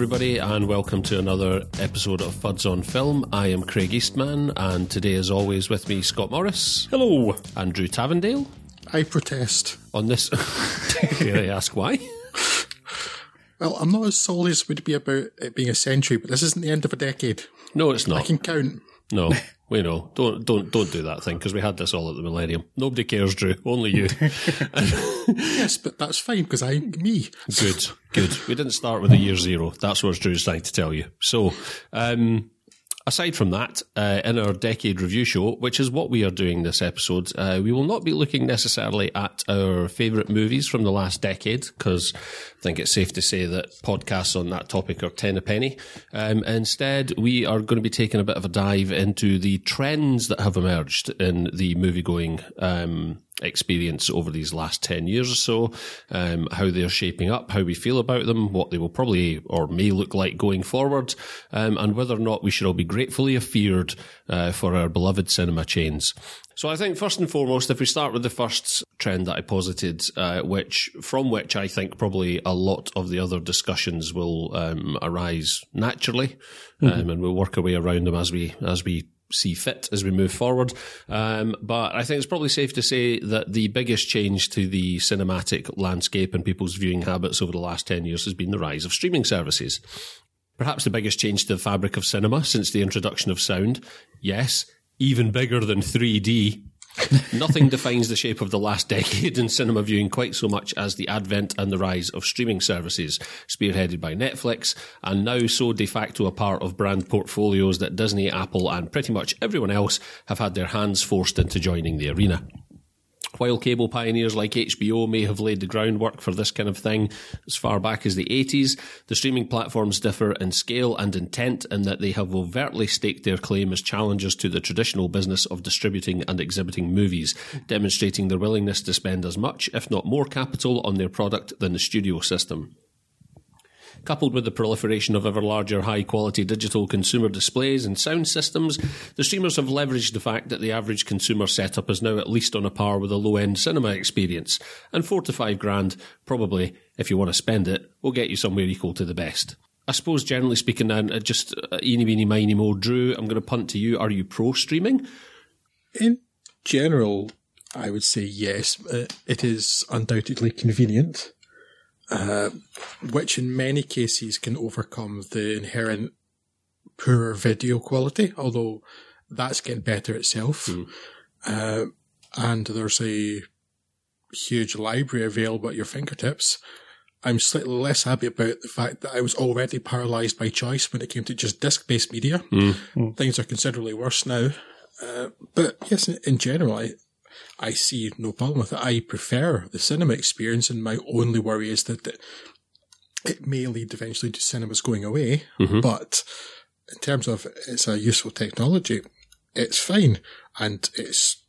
everybody, and welcome to another episode of Fuds on Film. I am Craig Eastman, and today, as always, with me, Scott Morris. Hello. Andrew Tavendale. I protest. On this. Can I ask why? Well, I'm not as solid as would be about it being a century, but this isn't the end of a decade. No, it's not. I can count. No, we know. Don't don't don't do that thing because we had this all at the Millennium. Nobody cares, Drew. Only you. yes, but that's fine because I'm me. Good, good. We didn't start with a year zero. That's what Drew's trying to tell you. So, um, Aside from that, uh, in our decade review show, which is what we are doing this episode, uh, we will not be looking necessarily at our favourite movies from the last decade, because I think it's safe to say that podcasts on that topic are ten a penny. Um, instead, we are going to be taking a bit of a dive into the trends that have emerged in the movie going um, experience over these last 10 years or so, um, how they're shaping up, how we feel about them, what they will probably or may look like going forward, um, and whether or not we should all be gratefully afeared uh, for our beloved cinema chains. So I think first and foremost, if we start with the first trend that I posited, uh, which from which I think probably a lot of the other discussions will um, arise naturally, mm-hmm. um, and we'll work our way around them as we as we see fit as we move forward. Um, but I think it's probably safe to say that the biggest change to the cinematic landscape and people's viewing habits over the last 10 years has been the rise of streaming services. Perhaps the biggest change to the fabric of cinema since the introduction of sound. Yes, even bigger than 3D Nothing defines the shape of the last decade in cinema viewing quite so much as the advent and the rise of streaming services, spearheaded by Netflix, and now so de facto a part of brand portfolios that Disney, Apple, and pretty much everyone else have had their hands forced into joining the arena. While cable pioneers like HBO may have laid the groundwork for this kind of thing as far back as the 80s, the streaming platforms differ in scale and intent in that they have overtly staked their claim as challengers to the traditional business of distributing and exhibiting movies, demonstrating their willingness to spend as much, if not more, capital on their product than the studio system. Coupled with the proliferation of ever larger high quality digital consumer displays and sound systems, the streamers have leveraged the fact that the average consumer setup is now at least on a par with a low end cinema experience, and four to five grand, probably, if you want to spend it, will get you somewhere equal to the best. I suppose generally speaking, then, uh, just uh, eeny, meeny, miny, mo, Drew, I'm going to punt to you. Are you pro streaming? In general, I would say yes. It is undoubtedly convenient. Uh, which in many cases can overcome the inherent poorer video quality, although that's getting better itself. Mm. Uh, and there's a huge library available at your fingertips. I'm slightly less happy about the fact that I was already paralyzed by choice when it came to just disc based media. Mm. Things are considerably worse now. Uh, but yes, in, in general, I, I see no problem with it. I prefer the cinema experience, and my only worry is that it may lead eventually to cinemas going away. Mm-hmm. But in terms of it's a useful technology, it's fine, and it's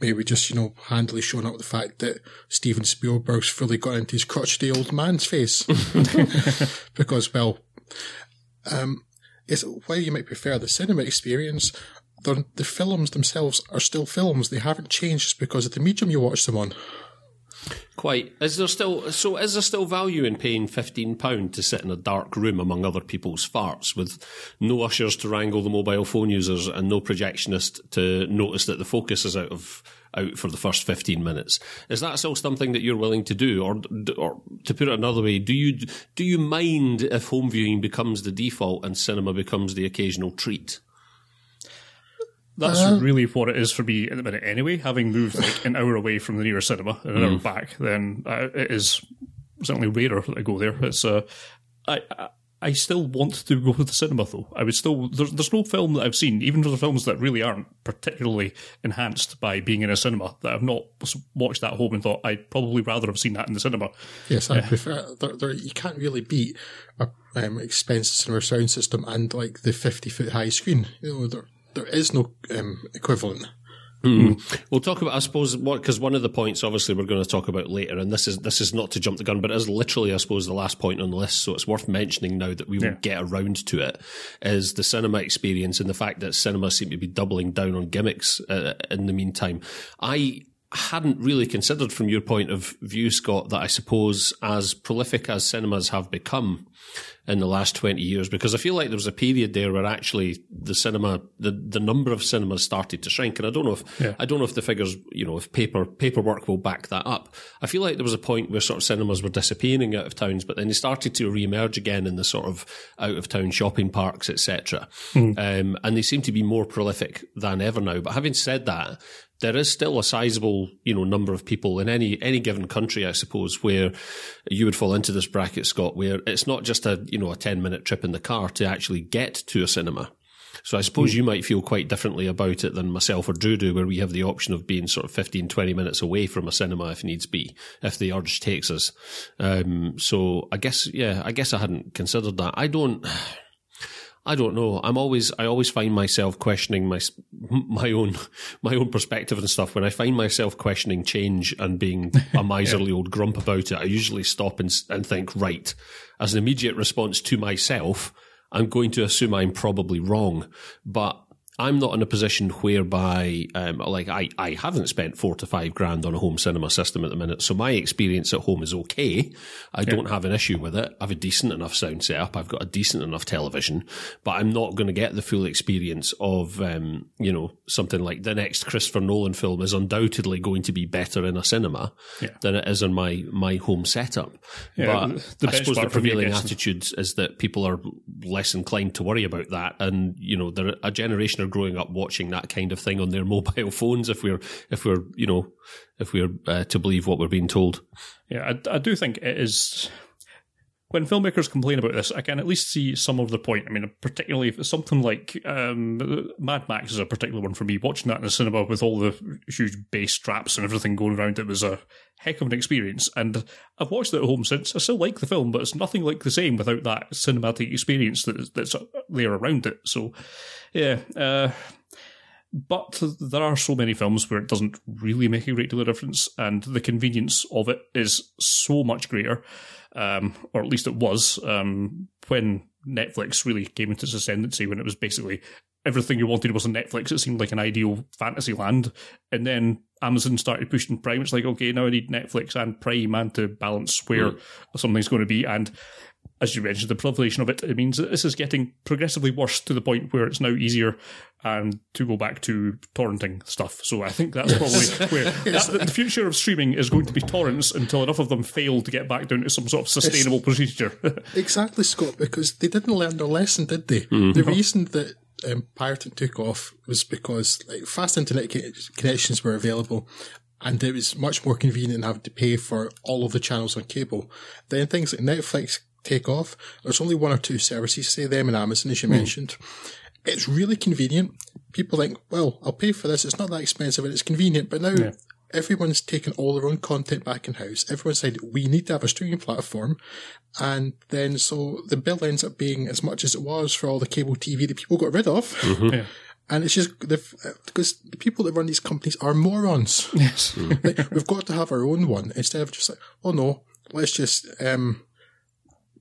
maybe just you know handily showing up the fact that Steven Spielberg's fully got into his crotchety old man's face because well, um, is while you might prefer the cinema experience, the, the films themselves are still films. They haven't changed just because of the medium you watch them on. Quite. Is there still so? Is there still value in paying fifteen pound to sit in a dark room among other people's farts with no ushers to wrangle the mobile phone users and no projectionist to notice that the focus is out of out for the first fifteen minutes? Is that still something that you're willing to do, or or to put it another way, do you do you mind if home viewing becomes the default and cinema becomes the occasional treat? That's uh, really what it is for me at the minute. Anyway, having moved like an hour away from the nearest cinema and an mm. hour back, then uh, it is certainly rarer that I go there. It's uh, I, I I still want to go to the cinema though. I would still there's there's no film that I've seen, even for the films that really aren't particularly enhanced by being in a cinema, that I've not watched at home and thought I'd probably rather have seen that in the cinema. Yes, I prefer. There, there, you can't really beat a um, expensive cinema sound system and like the fifty foot high screen. You know, there, there is no um, equivalent. Mm. We'll talk about, I suppose, because one of the points, obviously, we're going to talk about later, and this is this is not to jump the gun, but it is literally, I suppose, the last point on the list. So it's worth mentioning now that we will get around to it. Is the cinema experience and the fact that cinema seem to be doubling down on gimmicks uh, in the meantime. I hadn't really considered from your point of view, Scott, that I suppose as prolific as cinemas have become in the last 20 years, because I feel like there was a period there where actually the cinema, the, the number of cinemas started to shrink. And I don't know if, yeah. I don't know if the figures, you know, if paper, paperwork will back that up. I feel like there was a point where sort of cinemas were disappearing out of towns, but then they started to re-emerge again in the sort of out of town shopping parks, etc. Mm. Um, and they seem to be more prolific than ever now. But having said that, there is still a sizable, you know, number of people in any any given country, I suppose, where you would fall into this bracket, Scott, where it's not just a you know a ten minute trip in the car to actually get to a cinema. So I suppose mm. you might feel quite differently about it than myself or Drew do, where we have the option of being sort of 15, 20 minutes away from a cinema if needs be, if the urge takes us. Um, so I guess, yeah, I guess I hadn't considered that. I don't. I don't know. I'm always, I always find myself questioning my, my own, my own perspective and stuff. When I find myself questioning change and being a miserly yeah. old grump about it, I usually stop and, and think, right, as an immediate response to myself, I'm going to assume I'm probably wrong. But I'm not in a position whereby, um, like, I, I haven't spent four to five grand on a home cinema system at the minute. So my experience at home is okay. I don't have an issue with it. I have a decent enough sound setup. I've got a decent enough television, but I'm not going to get the full experience of, um, you know, something like the next Christopher Nolan film is undoubtedly going to be better in a cinema yeah. than it is in my, my home setup. Yeah, but the I suppose the prevailing attitude is that people are less inclined to worry about that. And, you know, there, a generation of growing up watching that kind of thing on their mobile phones. If we're if we're you know if we're uh, to believe what we're being told. Yeah, I, I do think it is when filmmakers complain about this, I can at least see some of the point. I mean, particularly if it's something like um, Mad Max is a particular one for me. Watching that in the cinema with all the huge bass straps and everything going around, it was a heck of an experience. And I've watched it at home since. I still like the film, but it's nothing like the same without that cinematic experience that, that's there around it. So, yeah. Uh, but there are so many films where it doesn't really make a great deal of difference, and the convenience of it is so much greater um, or at least it was um, when Netflix really came into its ascendancy. When it was basically everything you wanted was on Netflix. It seemed like an ideal fantasy land, and then Amazon started pushing Prime. It's like okay, now I need Netflix and Prime and to balance where mm. something's going to be and as you mentioned, the proliferation of it, it means that this is getting progressively worse to the point where it's now easier and to go back to torrenting stuff. So I think that's probably where the future of streaming is going to be torrents until enough of them fail to get back down to some sort of sustainable it's, procedure. exactly, Scott, because they didn't learn their lesson, did they? Mm-hmm. The reason that um, pirating took off was because like fast internet connections were available and it was much more convenient than having to pay for all of the channels on cable. Then things like Netflix take off. There's only one or two services, say them and Amazon, as you mm. mentioned. It's really convenient. People think, well, I'll pay for this. It's not that expensive and it's convenient. But now yeah. everyone's taken all their own content back in house. Everyone said, we need to have a streaming platform. And then so the bill ends up being as much as it was for all the cable TV that people got rid of. Mm-hmm. Yeah. And it's just because the people that run these companies are morons. Yes. like, we've got to have our own one instead of just like, oh no, let's just um,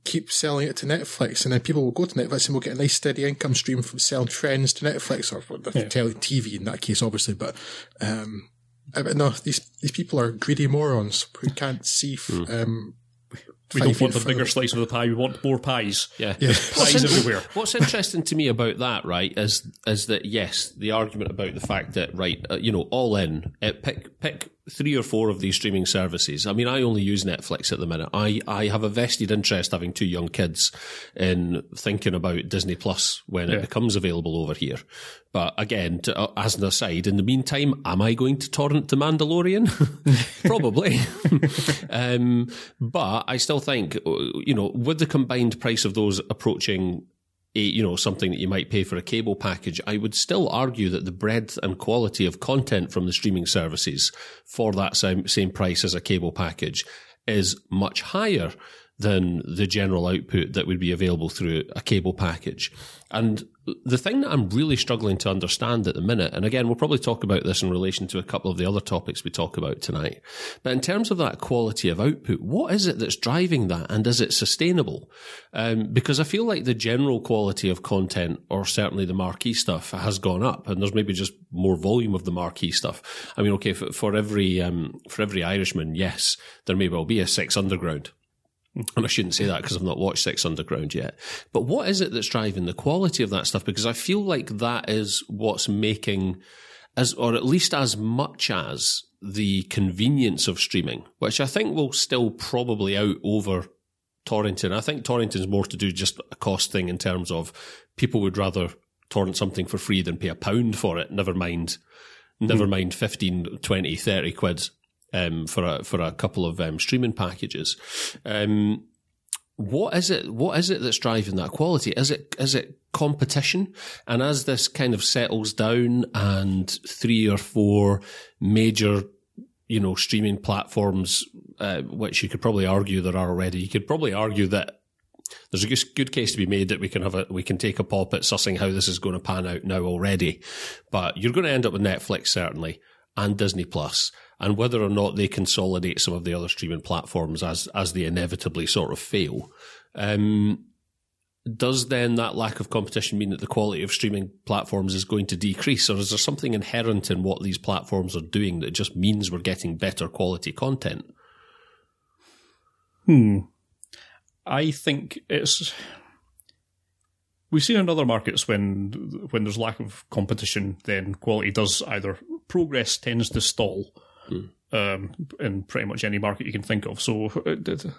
keep selling it to Netflix, and then people will go to Netflix and we'll get a nice steady income stream from selling Friends to Netflix or the yeah. TV in that case, obviously. But um, no, these these people are greedy morons who can't see mm. um, we don't want the bigger slice of the pie. We want more pies. Yeah, yeah. pies everywhere. What's interesting to me about that, right, is is that yes, the argument about the fact that right, uh, you know, all in, uh, pick pick three or four of these streaming services. I mean, I only use Netflix at the minute. I, I have a vested interest having two young kids in thinking about Disney Plus when yeah. it becomes available over here. But again, to, uh, as an aside, in the meantime, am I going to torrent The Mandalorian? Probably. um, but I still think, uh, you know, with the combined price of those approaching a, you know, something that you might pay for a cable package, I would still argue that the breadth and quality of content from the streaming services for that same, same price as a cable package is much higher than the general output that would be available through a cable package. And the thing that I'm really struggling to understand at the minute, and again, we'll probably talk about this in relation to a couple of the other topics we talk about tonight, but in terms of that quality of output, what is it that's driving that and is it sustainable? Um, because I feel like the general quality of content, or certainly the marquee stuff, has gone up and there's maybe just more volume of the marquee stuff. I mean, okay, for, for every, um, for every Irishman, yes, there may well be a Six Underground and I shouldn't say that because I've not watched Six Underground yet. But what is it that's driving the quality of that stuff? Because I feel like that is what's making, as or at least as much as the convenience of streaming, which I think will still probably out over torrenting. I think torrenting is more to do just a cost thing in terms of people would rather torrent something for free than pay a pound for it. Never mind, never mm. mind 15, 20, 30 quid um, for a for a couple of um, streaming packages. Um, what is it? What is it that's driving that quality? Is it is it competition? And as this kind of settles down, and three or four major, you know, streaming platforms, uh, which you could probably argue there are already, you could probably argue that there's a good case to be made that we can have a we can take a pop at sussing how this is going to pan out now already, but you're going to end up with Netflix certainly and Disney Plus, and whether or not they consolidate some of the other streaming platforms as as they inevitably sort of fail. Um, does then that lack of competition mean that the quality of streaming platforms is going to decrease, or is there something inherent in what these platforms are doing that just means we're getting better quality content? Hmm. I think it's we've seen in other markets when when there's lack of competition, then quality does either progress tends to stall. Hmm. Um, in pretty much any market you can think of. So uh,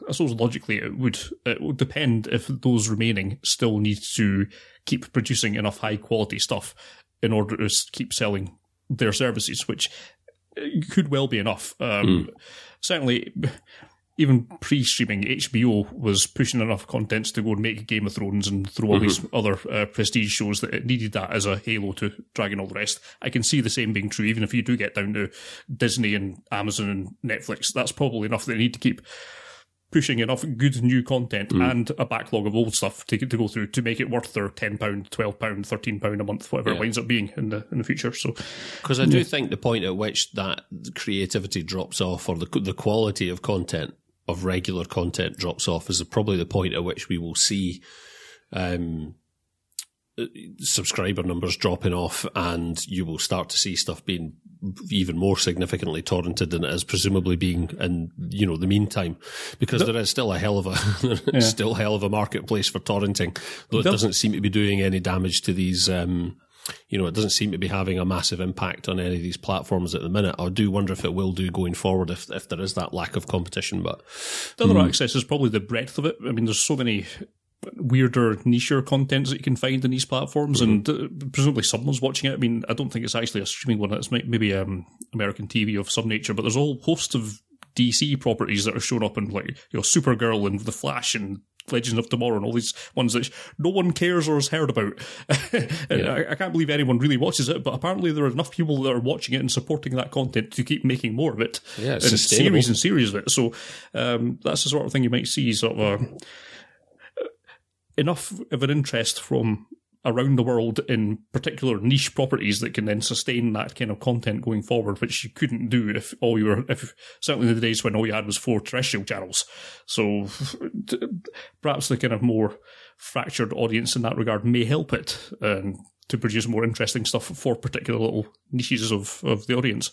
I suppose logically it would it would depend if those remaining still need to keep producing enough high quality stuff in order to keep selling their services, which uh, could well be enough. Um, mm. Certainly, even pre-streaming, HBO was pushing enough contents to go and make Game of Thrones and throw all mm-hmm. these other uh, prestige shows that it needed that as a halo to drag in all the rest. I can see the same being true, even if you do get down to Disney and Amazon and Netflix. That's probably enough that they need to keep pushing enough good new content mm. and a backlog of old stuff to, to go through to make it worth their ten pound, twelve pound, thirteen pound a month, whatever yeah. it winds up being in the in the future. So, because I do yeah. think the point at which that creativity drops off or the the quality of content of regular content drops off is probably the point at which we will see um, subscriber numbers dropping off and you will start to see stuff being even more significantly torrented than it is presumably being in you know the meantime because there is still a hell of a yeah. still hell of a marketplace for torrenting though it doesn't seem to be doing any damage to these um, you know, it doesn't seem to be having a massive impact on any of these platforms at the minute. I do wonder if it will do going forward if if there is that lack of competition. But the other hmm. access is probably the breadth of it. I mean, there's so many weirder, nicher contents that you can find in these platforms, mm-hmm. and uh, presumably someone's watching it. I mean, I don't think it's actually a streaming one; it's maybe um, American TV of some nature. But there's a whole host of DC properties that are showing up in like you know Supergirl and The Flash and Legends of Tomorrow and all these ones that no one cares or has heard about. yeah. I, I, can't believe anyone really watches it, but apparently there are enough people that are watching it and supporting that content to keep making more of it. Yeah, and series and series of it. So um, that's the sort of thing you might see, sort of a, enough of an interest from around the world in particular niche properties that can then sustain that kind of content going forward, which you couldn't do if all you were, if certainly in the days when all you had was four terrestrial channels. So perhaps the kind of more fractured audience in that regard may help it um, to produce more interesting stuff for particular little niches of, of the audience.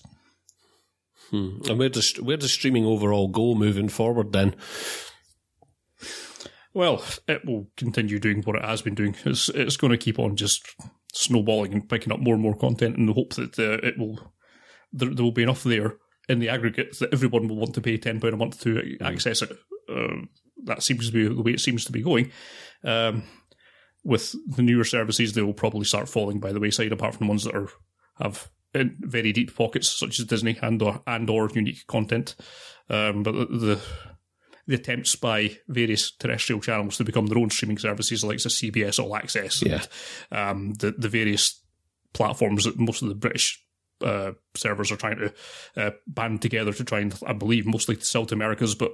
Hmm. And where does where does streaming overall go moving forward then? Well, it will continue doing what it has been doing. It's it's going to keep on just snowballing and picking up more and more content in the hope that uh, it will there, there will be enough there in the aggregate that everyone will want to pay ten pound a month to mm. access it. Uh, that seems to be the way it seems to be going. Um, with the newer services, they will probably start falling by the wayside. Apart from the ones that are have very deep pockets, such as Disney and or and or unique content. Um, but the, the the attempts by various terrestrial channels to become their own streaming services, like the CBS All Access, yeah. and um, the the various platforms that most of the British uh, servers are trying to uh, band together to try and, I believe, mostly to sell to Americas, but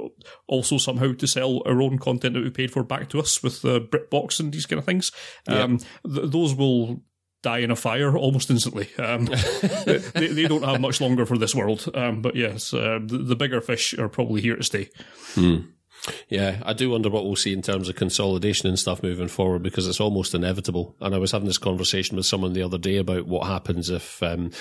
also somehow to sell our own content that we paid for back to us with uh, BritBox and these kind of things. Um, th- those will die in a fire almost instantly. Um, they, they, don't have much longer for this world. Um, but yes, uh, the, the, bigger fish are probably here to stay. Hmm. Yeah, I do wonder what we'll see in terms of consolidation and stuff moving forward because it's almost inevitable. And I was having this conversation with someone the other day about what happens if um,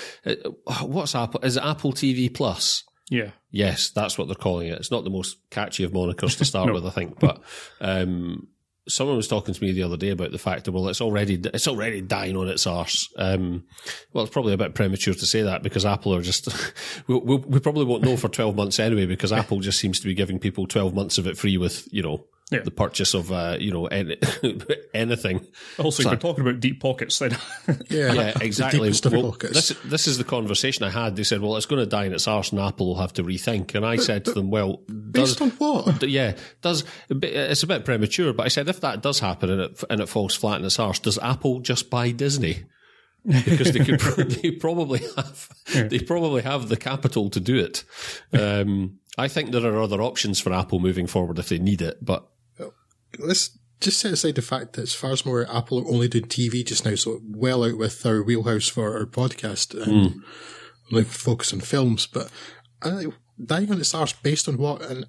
what's Apple? Is it Apple TV Plus? Yeah. Yes, that's what they're calling it. It's not the most catchy of monikers to start no. with, I think, but um, someone was talking to me the other day about the fact that well, it's already it's already dying on its arse. Um, well, it's probably a bit premature to say that because Apple are just we, we, we probably won't know for twelve months anyway because Apple just seems to be giving people twelve months of it free with you know yeah. the purchase of uh, you know any, anything. Also, so, you're talking about deep pockets then. yeah, yeah, exactly. Well, this this is the conversation I had. They said, "Well, it's going to die in its arse, and Apple will have to rethink." And I but, said to them, "Well, based on what? Yeah, does it's a bit premature, but I said if that does happen and it and it falls flat in its arse, does Apple just buy Disney?" because they could they probably have yeah. they probably have the capital to do it. Um, I think there are other options for Apple moving forward if they need it, but let's just set aside the fact that as far as more Apple are only doing TV just now, so well out with our wheelhouse for our podcast and mm. like focus on films. But I dying on its arse based on what? And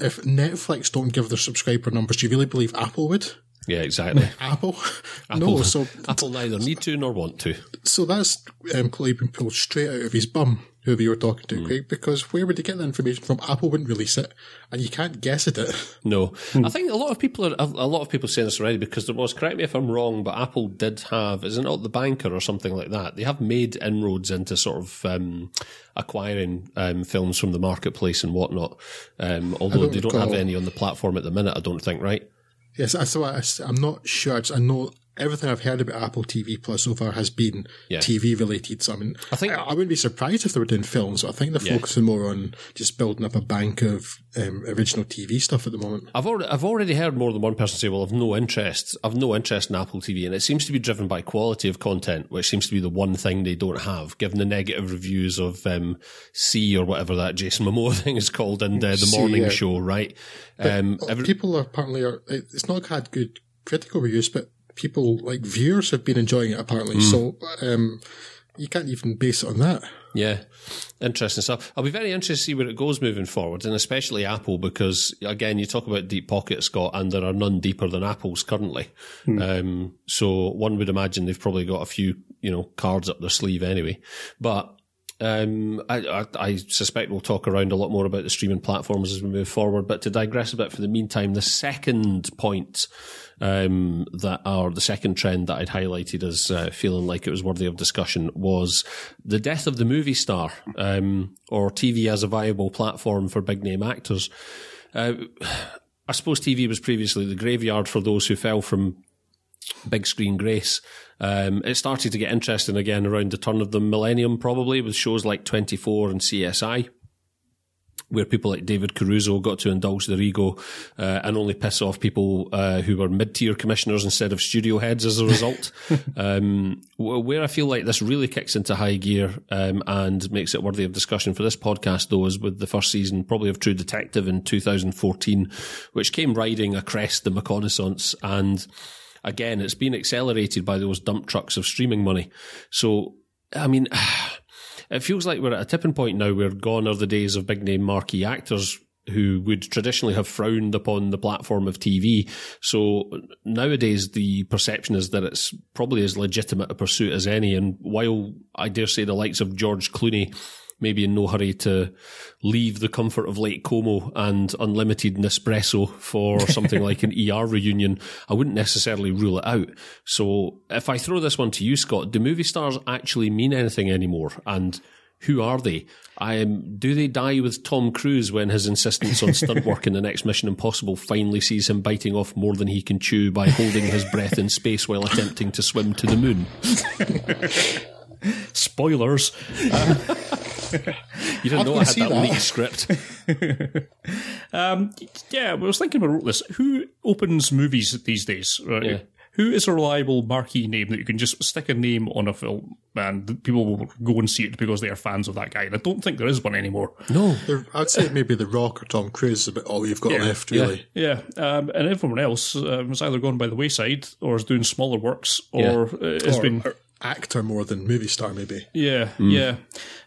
if Netflix don't give their subscriber numbers, do you really believe Apple would? Yeah, exactly. Apple? Apple no, so Apple neither need to nor want to. So that's um, clearly been pulled straight out of his bum who we were talking to, mm. Craig, because where would you get the information from? Apple wouldn't release it, and you can't guess at it. No, mm. I think a lot of people are a lot of people say this already because there was. Correct me if I'm wrong, but Apple did have, isn't it the banker or something like that? They have made inroads into sort of um, acquiring um, films from the marketplace and whatnot. Um, although don't they don't recall. have any on the platform at the minute, I don't think. Right? Yes, I so I, I'm not sure. I know everything I've heard about Apple TV Plus so far has been yeah. TV related. So I mean, I think I, I, wouldn't be surprised if they were doing films. But I think they're yeah. focusing more on just building up a bank of um, original TV stuff at the moment. I've already, I've already heard more than one person say, "Well, I've no interest. I've no interest in Apple TV," and it seems to be driven by quality of content, which seems to be the one thing they don't have, given the negative reviews of um, See or whatever that Jason Momoa thing is called and uh, the C, morning yeah. show, right? Um, every- people are apparently are. It's not had good critical reviews, but people like viewers have been enjoying it apparently. Mm. So um, you can't even base it on that. Yeah, interesting stuff. I'll be very interested to see where it goes moving forward, and especially Apple, because again, you talk about deep pockets, Scott, and there are none deeper than Apple's currently. Mm. Um, so one would imagine they've probably got a few, you know, cards up their sleeve anyway. But um, I, I, I, suspect we'll talk around a lot more about the streaming platforms as we move forward. But to digress a bit for the meantime, the second point um, that are the second trend that I'd highlighted as uh, feeling like it was worthy of discussion was the death of the movie star, um, or TV as a viable platform for big name actors. Uh, I suppose TV was previously the graveyard for those who fell from big screen grace. Um, it started to get interesting again around the turn of the millennium, probably with shows like 24 and CSI where people like David Caruso got to indulge their ego uh, and only piss off people uh, who were mid-tier commissioners instead of studio heads as a result. um, where I feel like this really kicks into high gear um, and makes it worthy of discussion for this podcast, though, is with the first season, probably of True Detective in 2014, which came riding a crest the reconnaissance and again, it's been accelerated by those dump trucks of streaming money. So, I mean, it feels like we're at a tipping point now where gone are the days of big name marquee actors who would traditionally have frowned upon the platform of TV. So nowadays the perception is that it's probably as legitimate a pursuit as any. And while I dare say the likes of George Clooney maybe in no hurry to leave the comfort of Lake Como and unlimited Nespresso for something like an ER reunion, I wouldn't necessarily rule it out. So if I throw this one to you, Scott, do movie stars actually mean anything anymore? And who are they? I um, do they die with Tom Cruise when his insistence on stunt work in the next Mission Impossible finally sees him biting off more than he can chew by holding his breath in space while attempting to swim to the moon? Spoilers. Uh, you didn't I know I had that, that. leaked script. um, yeah, I was thinking when I wrote this. Who opens movies these days? Right? Yeah. who is a reliable marquee name that you can just stick a name on a film and people will go and see it because they are fans of that guy? And I don't think there is one anymore. No. There- I'd say maybe The Rock or Tom Cruise is about all you've got left, really. Yeah, um, and everyone else um, has either gone by the wayside or is doing smaller works or uh, has Or, been or actor more than movie star, maybe. Yeah, yeah.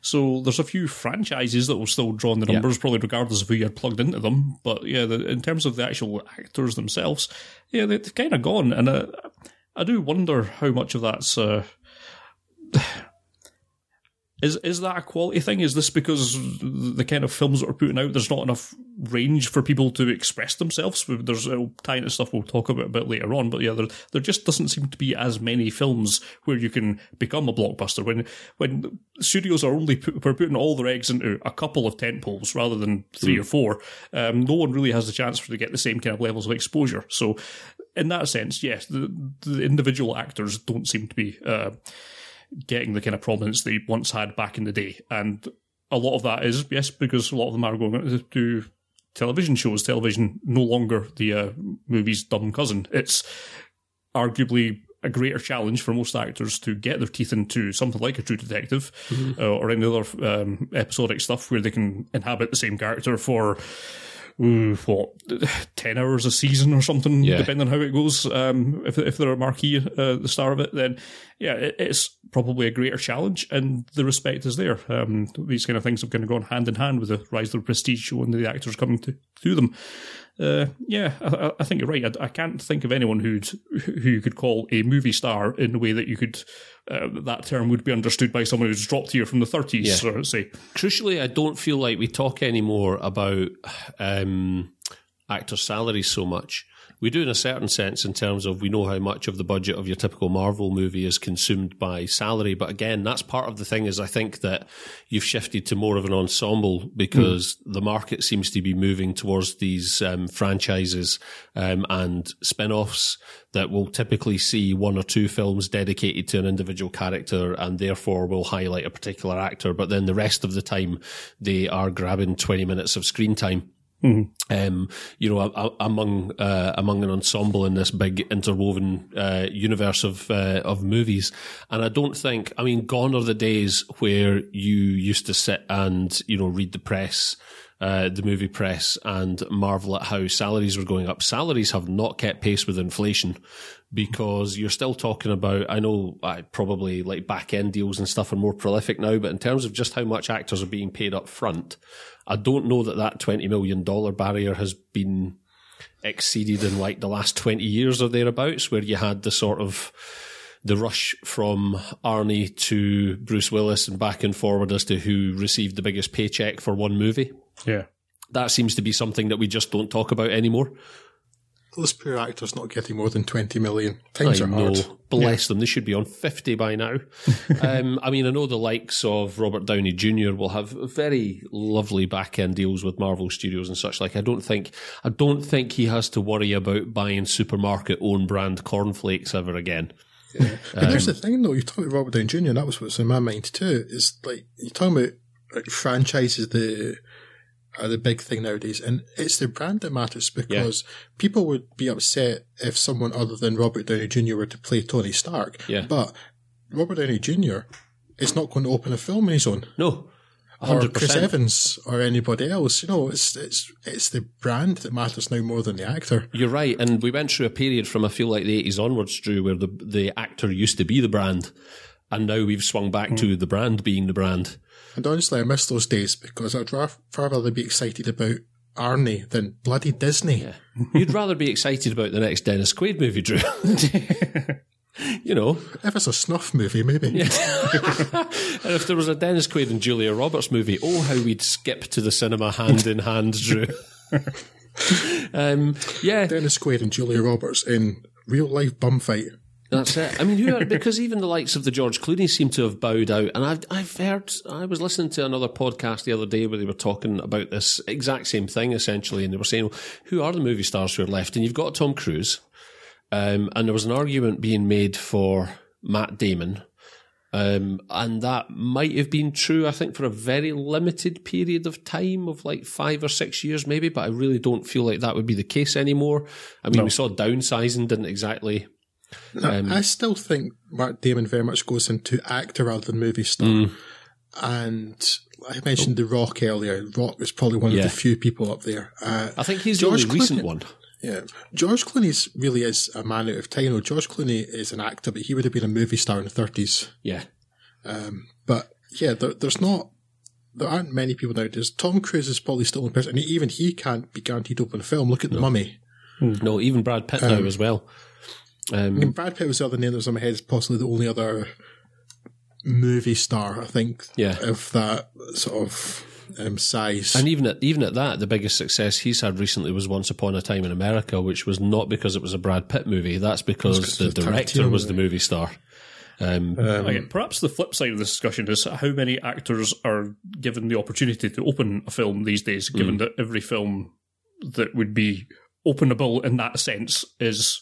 So there's a few franchises that will still draw on the numbers, probably regardless of who you're plugged into them. But yeah, the, in terms of the actual actors themselves, yeah, they, they've kind of gone. And uh, I do wonder how much of that's. Uh, is is that a quality thing? Is this because the kind of films that are putting out, there's not enough range for people to express themselves? There's tie into stuff we'll talk about a bit later on, but yeah, there, there just doesn't seem to be as many films where you can become a blockbuster. When when studios are only put, we're putting all their eggs into a couple of tent poles rather than three or four, um, no one really has the chance for to get the same kind of levels of exposure. So, in that sense, yes, the, the individual actors don't seem to be. Uh, getting the kind of prominence they once had back in the day. And a lot of that is, yes, because a lot of them are going to do television shows. Television no longer the uh, movie's dumb cousin. It's arguably a greater challenge for most actors to get their teeth into something like a True Detective uh, or any other um, episodic stuff where they can inhabit the same character for ooh, what ten hours a season or something, Yeah. depending on how it goes. Um, if if they're a marquee, uh, the star of it, then yeah, it, it's probably a greater challenge, and the respect is there. Um, these kind of things have kind of gone hand in hand with the rise of the prestige show and the actors coming to do them. Uh, yeah, I, I- think you're right. I, I can't think of anyone who'd who you could call a movie star in the way that you could uh, that term would be understood by someone who's dropped here from the 30s, Yeah. of say. Crucially, I don't feel like we talk anymore about um, actor salaries so much. We do in a certain sense in terms of we know how much of the budget of your typical Marvel movie is consumed by salary. But again, that's part of the thing is I think that you've shifted to more of an ensemble because the market seems to be moving towards these um, franchises um, and spin-offs that will typically see one or two films dedicated to an individual character and therefore will highlight a particular actor. But then the rest of the time they are grabbing 20 minutes of screen time um, you know, a- a- among uh, among an ensemble in this big interwoven uh, universe of uh, of movies. And I don't think, I mean, gone are the days where you used to sit and you know read the press. Uh, the movie press and marvel at how salaries were going up. Salaries have not kept pace with inflation because you're still talking about. I know uh, probably like back end deals and stuff are more prolific now, but in terms of just how much actors are being paid up front, I don't know that that $20 million barrier has been exceeded in like the last 20 years or thereabouts, where you had the sort of the rush from Arnie to Bruce Willis and back and forward as to who received the biggest paycheck for one movie. Yeah. That seems to be something that we just don't talk about anymore. Those poor actors not getting more than 20 million. Times I are know. hard. Bless them. They should be on 50 by now. um, I mean, I know the likes of Robert Downey Jr. will have very lovely back end deals with Marvel Studios and such like. I don't think, I don't think he has to worry about buying supermarket own brand cornflakes ever again. But here's the thing, though. You're talking about Robert Downey Jr., and that was what's in my mind too. Is like you're talking about like, franchises, the are the big thing nowadays, and it's the brand that matters because people would be upset if someone other than Robert Downey Jr. were to play Tony Stark. Yeah. But Robert Downey Jr. is not going to open a film on his own, No. or 100%. Chris Evans, or anybody else. You know, it's it's it's the brand that matters now more than the actor. You're right, and we went through a period from I feel like the eighties onwards, Drew, where the the actor used to be the brand, and now we've swung back hmm. to the brand being the brand. And honestly, I miss those days because I'd ra- far rather be excited about Arnie than bloody Disney. You'd rather be excited about the next Dennis Quaid movie, Drew. you know, If it's a snuff movie, maybe. and if there was a Dennis Quaid and Julia Roberts movie, oh how we'd skip to the cinema hand in hand, Drew. um, yeah, Dennis Quaid and Julia Roberts in real life bum fight. That's it. I mean, who are, because even the likes of the George Clooney seem to have bowed out. And I've, I've heard, I was listening to another podcast the other day where they were talking about this exact same thing essentially. And they were saying, who are the movie stars who are left? And you've got Tom Cruise. Um, and there was an argument being made for Matt Damon. Um, and that might have been true, I think, for a very limited period of time of like five or six years, maybe. But I really don't feel like that would be the case anymore. I mean, we saw downsizing didn't exactly Um, I still think Mark Damon very much goes into actor rather than movie star. Mm. And I mentioned The Rock earlier. Rock is probably one yeah. of the few people up there. Uh, I think he's George the only Clooney, recent one. Yeah, George Clooney really is a man out of time. George Clooney is an actor, but he would have been a movie star in the thirties. Yeah, um, but yeah, there, there's not there aren't many people nowadays. Tom Cruise is probably still in person, and even he can't be guaranteed to open a film. Look at no. The Mummy. No, even Brad Pitt um, now as well. Um, I mean, Brad Pitt was the other name that was in my head. Is possibly the only other movie star I think. Yeah. of that sort of um, size. And even at even at that, the biggest success he's had recently was Once Upon a Time in America, which was not because it was a Brad Pitt movie. That's because the director was the movie star. Um, um, Again, perhaps the flip side of this discussion is how many actors are given the opportunity to open a film these days, given mm. that every film that would be openable in that sense is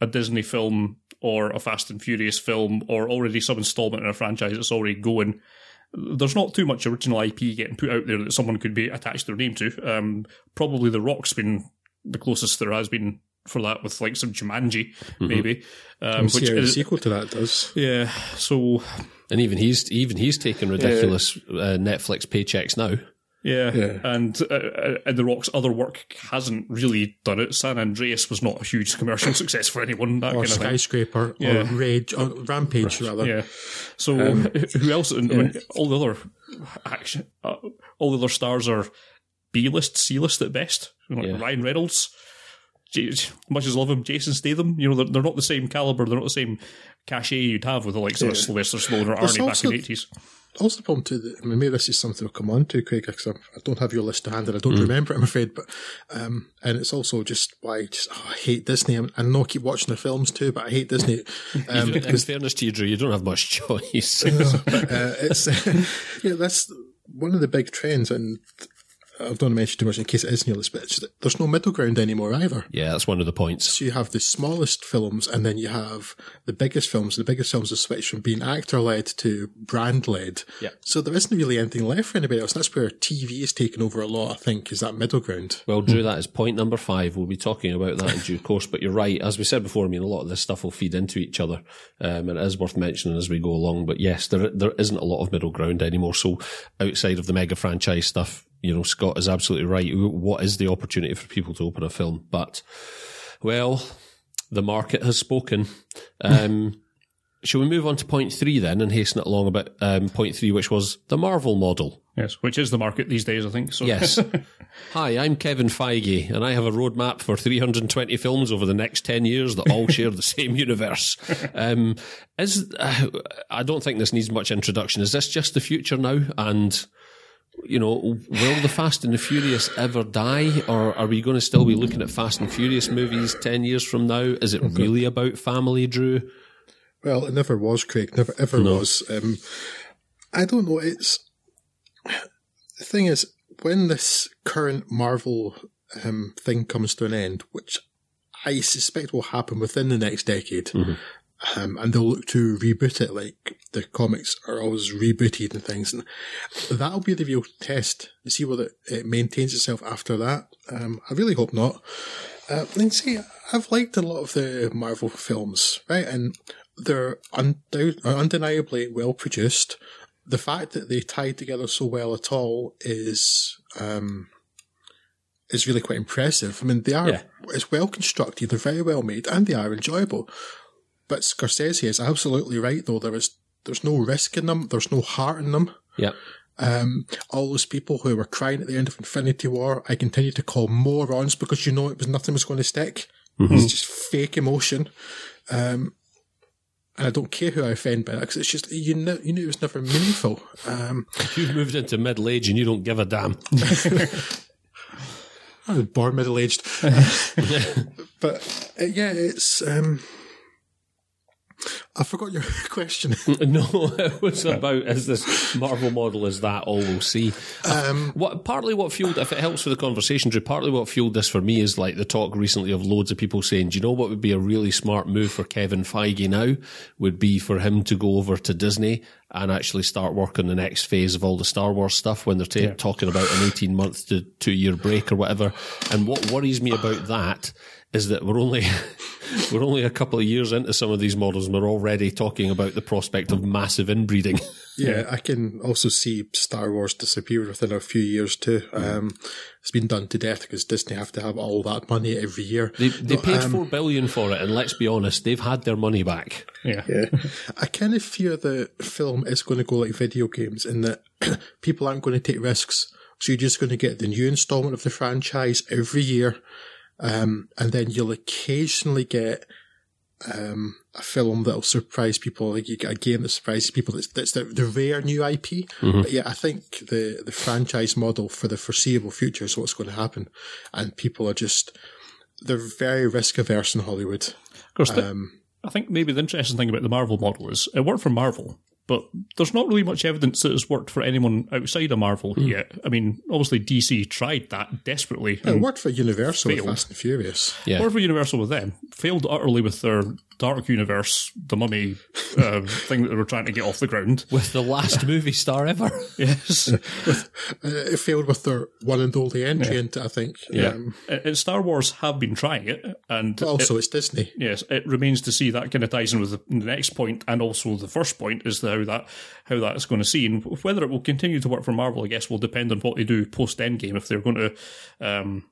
a Disney film or a Fast and Furious film or already some installment in a franchise that's already going there's not too much original IP getting put out there that someone could be attached their name to. Um, probably The Rock's been the closest there has been for that with like some Jumanji, mm-hmm. maybe. Um, which is, sequel to that does. Yeah. So. And even he's even he's taking ridiculous yeah. uh, Netflix paychecks now. Yeah, yeah. and uh, uh, and the Rock's other work hasn't really done it. San Andreas was not a huge commercial success for anyone. That or kind skyscraper, of yeah. or rage, or rampage rather. Yeah. So um, who else? Yeah. I mean, all the other action, uh, all the other stars are B list, C list at best. Like yeah. Ryan Reynolds, J- much as I love him, Jason Statham. You know, they're, they're not the same caliber. They're not the same cachet you'd have with the likes of Sylvester Stallone or Arnie back in the eighties also the problem too, that, I mean, maybe this is something we'll come on to, Craig, because I don't have your list to hand and I don't mm. remember it, I'm afraid. But um, and it's also just why just, oh, I hate Disney. I, I know I keep watching the films too, but I hate Disney. Um, in fairness to you, Drew, you don't have much choice. uh, it's uh, yeah, that's one of the big trends, and I don't want to mention too much in case it is this, but there's no middle ground anymore either. Yeah, that's one of the points. So you have the smallest films, and then you have the biggest films. The biggest films have switched from being actor led to brand led. Yeah. So there isn't really anything left for anybody else. That's where TV is taking over a lot. I think is that middle ground. Well, Drew, that is point number five. We'll be talking about that in due course. But you're right, as we said before. I mean, a lot of this stuff will feed into each other, um, and it is worth mentioning as we go along. But yes, there there isn't a lot of middle ground anymore. So outside of the mega franchise stuff you know, Scott is absolutely right. What is the opportunity for people to open a film? But, well, the market has spoken. Um, shall we move on to point three then and hasten it along a bit? Um, point three, which was the Marvel model. Yes, which is the market these days, I think. So. Yes. Hi, I'm Kevin Feige, and I have a roadmap for 320 films over the next 10 years that all share the same universe. Um, is uh, I don't think this needs much introduction. Is this just the future now? And you know, will the Fast and the Furious ever die, or are we going to still be looking at Fast and Furious movies ten years from now? Is it really about family, Drew? Well, it never was, Craig. Never ever no. was. Um, I don't know. It's the thing is when this current Marvel um, thing comes to an end, which I suspect will happen within the next decade. Mm-hmm. Um, and they'll look to reboot it like the comics are always rebooted and things. And that'll be the real test to see whether it maintains itself after that. Um, I really hope not. Uh, and see, I've liked a lot of the Marvel films, right? And they're undou- undeniably well produced. The fact that they tied together so well at all is, um, is really quite impressive. I mean, they are, yeah. it's well constructed, they're very well made, and they are enjoyable. But Scorsese is absolutely right, though. There is there's no risk in them. There's no heart in them. Yeah. Um, all those people who were crying at the end of Infinity War, I continue to call morons because you know it was nothing was going to stick. Mm-hmm. It's just fake emotion. Um, and I don't care who I offend by that because it's just you know you knew it was never meaningful. Um, You've moved into middle age and you don't give a damn. I was born middle aged, but uh, yeah, it's um, I forgot your question. no, it was about is this Marvel model is that all we'll see? Um, what partly what fueled if it helps with the conversation, Drew, partly what fueled this for me is like the talk recently of loads of people saying, Do you know what would be a really smart move for Kevin Feige now? Would be for him to go over to Disney and actually start work on the next phase of all the Star Wars stuff when they're ta- yeah. talking about an 18 month to two year break or whatever. And what worries me about that is that we're only we're only a couple of years into some of these models, and we're already talking about the prospect of massive inbreeding. Yeah, I can also see Star Wars disappear within a few years too. Um, it's been done to death because Disney have to have all that money every year. They they paid four billion for it, and let's be honest, they've had their money back. Yeah. Yeah. I kind of fear the film is going to go like video games in that people aren't going to take risks. So you're just going to get the new installment of the franchise every year. Um, and then you'll occasionally get, um, a film that'll surprise people. Like you get a game that surprises people. That's, that's the, the rare new IP. But yeah, I think the, the franchise model for the foreseeable future is what's going to happen. And people are just, they're very risk averse in Hollywood. Of course, the- I think maybe the interesting thing about the Marvel model is it worked for Marvel, but there's not really much evidence that it's worked for anyone outside of Marvel hmm. yet. I mean, obviously DC tried that desperately. It worked for Universal with failed. Fast and Furious. Yeah. Worked for Universal with them. Failed utterly with their Dark Universe, the Mummy uh, thing that they were trying to get off the ground. With the last movie star ever. Yes. Uh, it failed with their one and only entry into, I think. Yeah. Um, and and Star Wars have been trying it, and but also, it's Disney. Yes, it remains to see that kind of ties in with the, the next point and also the first point is how that how that's going to see and whether it will continue to work for Marvel. I guess will depend on what they do post Endgame if they're going to um,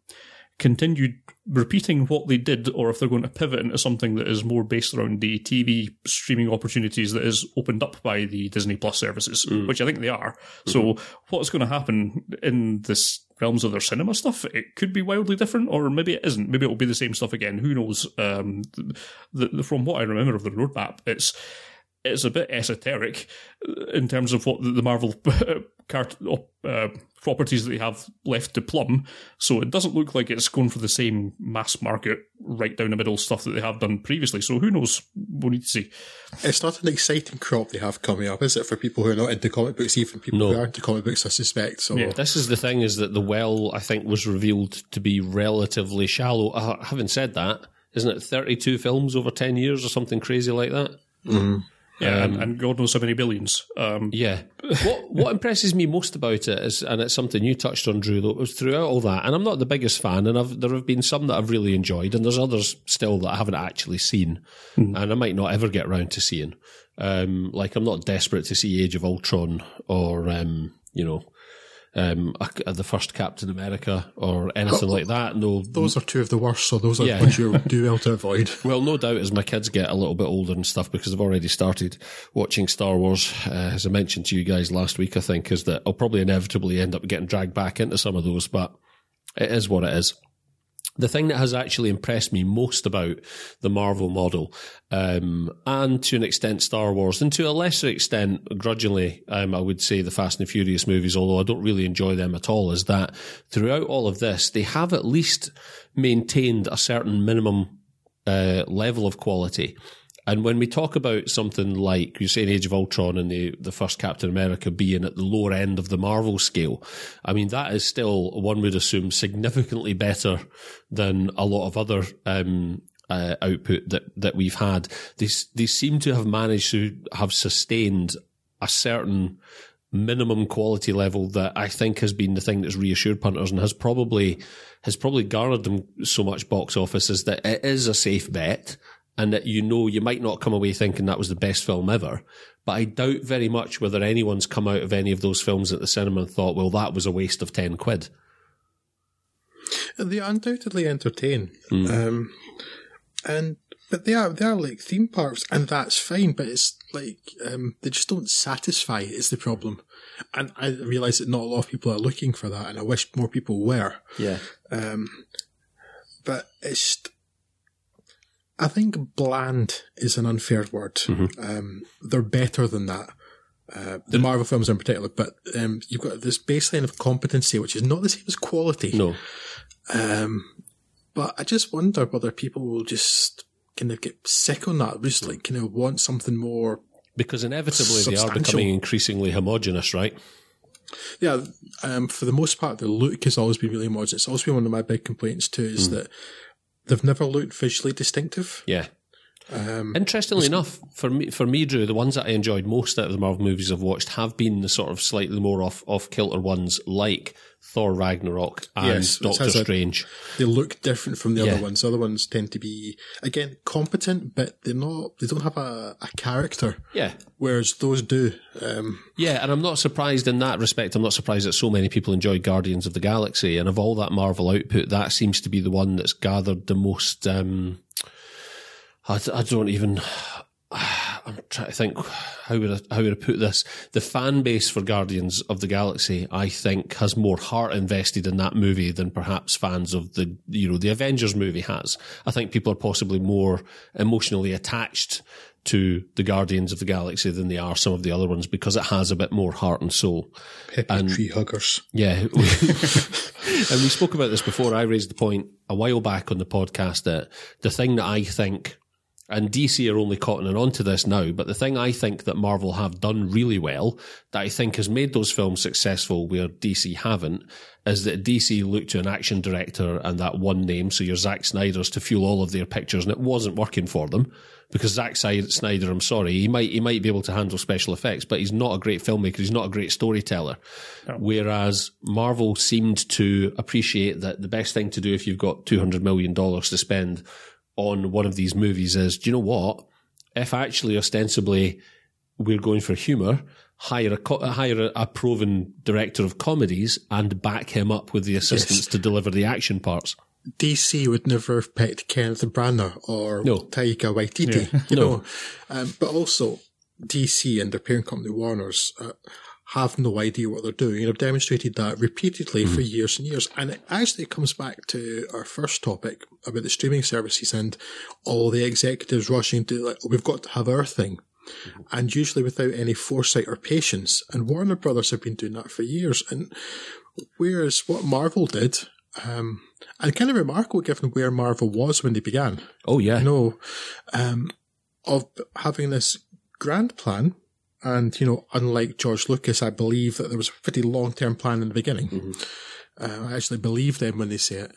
continue repeating what they did or if they're going to pivot into something that is more based around the TV streaming opportunities that is opened up by the Disney Plus services, which I think they are. So what's going to happen in this realms of their cinema stuff? It could be wildly different, or maybe it isn't. Maybe it'll be the same stuff again. Who knows? Um, the, the, from what I remember of the roadmap, it's it's a bit esoteric in terms of what the the Marvel cart, uh, properties that they have left to plumb. So it doesn't look like it's going for the same mass market, right down the middle stuff that they have done previously. So who knows? We'll need to see. It's not an exciting crop they have coming up, is it, for people who are not into comic books, even people No. who are into comic books, I suspect. So Yeah. This is the thing: is that the well, I think, was revealed to be relatively shallow. Uh, having said that, isn't it thirty-two films over ten years or something crazy like that? Yeah, and, and God knows how many billions. Um, Yeah. what what impresses me most about it is, and it's something you touched on, Drew, though, was throughout all that, and I'm not the biggest fan, and I've, there have been some that I've really enjoyed, and there's others still that I haven't actually seen, and I might not ever get round to seeing. Um, like I'm not desperate to see Age of Ultron or um, you know. Um, a- the first Captain America or anything like that. No, those are two of the worst, so those are Yeah. ones you do well to avoid. well, no doubt as my kids get a little bit older and stuff, because I've already started watching Star Wars, uh, as I mentioned to you guys last week, I think, is that I'll probably inevitably end up getting dragged back into some of those, but it is what it is. The thing that has actually impressed me most about the Marvel model, um, and to an extent Star Wars, and to a lesser extent, grudgingly, um, I would say the Fast and Furious movies, although I don't really enjoy them at all, is that throughout all of this, they have at least maintained a certain minimum uh, level of quality. And when we talk about something like you say in Age of Ultron and the, the first Captain America being at the lower end of the Marvel scale, I mean, that is still, one would assume, significantly better than a lot of other, um, uh, output that, that we've had. They, they seem to have managed to have sustained a certain minimum quality level that I think has been the thing that's reassured punters and has probably has probably garnered them so much box office is that it is a safe bet and that you know you might not come away thinking that was the best film ever. But I doubt very much whether anyone's come out of any of those films at the cinema and thought, well, that was a waste of ten quid. They undoubtedly entertain. Um, and but they are they are like theme parks, and that's fine. But it's like um, they just don't satisfy. Is the problem? And I realise that not a lot of people are looking for that, and I wish more people were. Yeah. Um, But it's. I think bland is an unfair word. Um, they're better than that. Uh, the Marvel films in particular, but um, you've got this baseline of competency, which is not the same as quality. No. Um, but I just wonder whether people will just kind of get sick on that, just like kind of want something more. Because inevitably they are becoming increasingly homogenous, right? Yeah, um, for the most part, the look has always been really modern. It's always been one of my big complaints too, is that they've never looked visually distinctive. Yeah. Interestingly enough, for me, for me, Drew, the ones that I enjoyed most out of the Marvel movies I've watched have been the sort of slightly more off off kilter ones, like Thor Ragnarok and Yes, Doctor has a- Strange. They look different from the Yeah. other ones. The other ones tend to be again competent, but they're not. They don't have a, a character. Yeah, Whereas those do. Um, Yeah, and I'm not surprised in that respect. I'm not surprised that so many people enjoy Guardians of the Galaxy, and of all that Marvel output, that seems to be the one that's gathered the most. Um, I, I don't even. I'm trying to think how would I, how would I put this. The fan base for Guardians of the Galaxy, I think, has more heart invested in that movie than perhaps fans of the you know the Avengers movie has. I think people are possibly more emotionally attached to the Guardians of the Galaxy than they are some of the other ones because it has a bit more heart and soul. Peppy tree huggers. Yeah. and we spoke about this before. I raised the point a while back on the podcast that the thing that I think, and DC are only cottoning on to this now, but the thing I think that Marvel have done really well, that I think has made those films successful where DC haven't, is that DC looked to an action director and that one name, so your Zack Snyder's to fuel all of their pictures, and it wasn't working for them. Because Zack Snyder, I'm sorry, he might he might be able to handle special effects, but he's not a great filmmaker. He's not a great storyteller. Whereas Marvel seemed to appreciate that the best thing to do if you've got two hundred million dollars to spend on one of these movies is, do you know what? If actually ostensibly we're going for humor, hire a co- hire a, a proven director of comedies and back him up with the assistants to deliver the action parts. DC would never have picked Kenneth Branagh or No. Taika Waititi, you know. Um, but also, DC and their parent company Warner's uh, have no idea what they're doing and have demonstrated that repeatedly for years and years. And it actually comes back to our first topic about the streaming services and all the executives rushing to like, "Oh, we've got to have our thing. And usually without any foresight or patience. And Warner Brothers have been doing that for years. And whereas what Marvel did, um, and kind of remarkable given where Marvel was when they began. Oh yeah, You know, um, of having this grand plan. And, you know, unlike George Lucas, I believe that there was a pretty long term plan in the beginning. Uh, I actually believe them when they say it.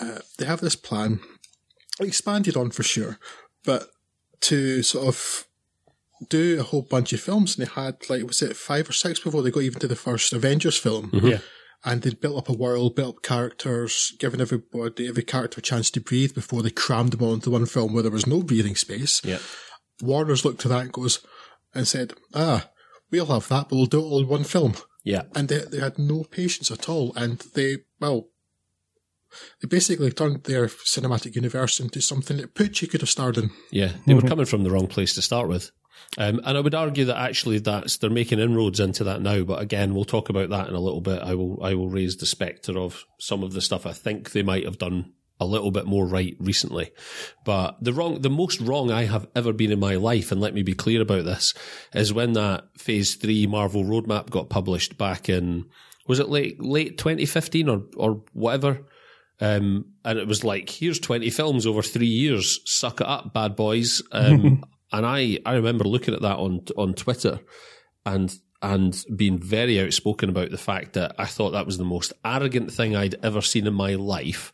Uh, they have this plan, expanded on for sure, but to sort of do a whole bunch of films, and they had, like, was it five or six before they got even to the first Avengers film? Yeah. and they'd built up a world, built up characters, given everybody every character a chance to breathe before they crammed them all into one film where there was no breathing space. yeah. Warner's looked to that and goes and said, "Ah, we'll have that, but we'll do it all in one film." Yeah. And they, they had no patience at all, and they well, they basically turned their cinematic universe into something that Pucci could have starred in. Yeah, they were coming from the wrong place to start with. Um, and I would argue that actually that's they're making inroads into that now. But again, we'll talk about that in a little bit. I will I will raise the spectre of some of the stuff I think they might have done a little bit more right recently. But the wrong, the most wrong I have ever been in my life, and let me be clear about this, is when that Phase Three Marvel roadmap got published back in was it late late 2015 or or whatever. Um, and it was like, here's 20 films over three years. Suck it up, bad boys. Um, and I, I remember looking at that on, on Twitter and, and being very outspoken about the fact that I thought that was the most arrogant thing I'd ever seen in my life.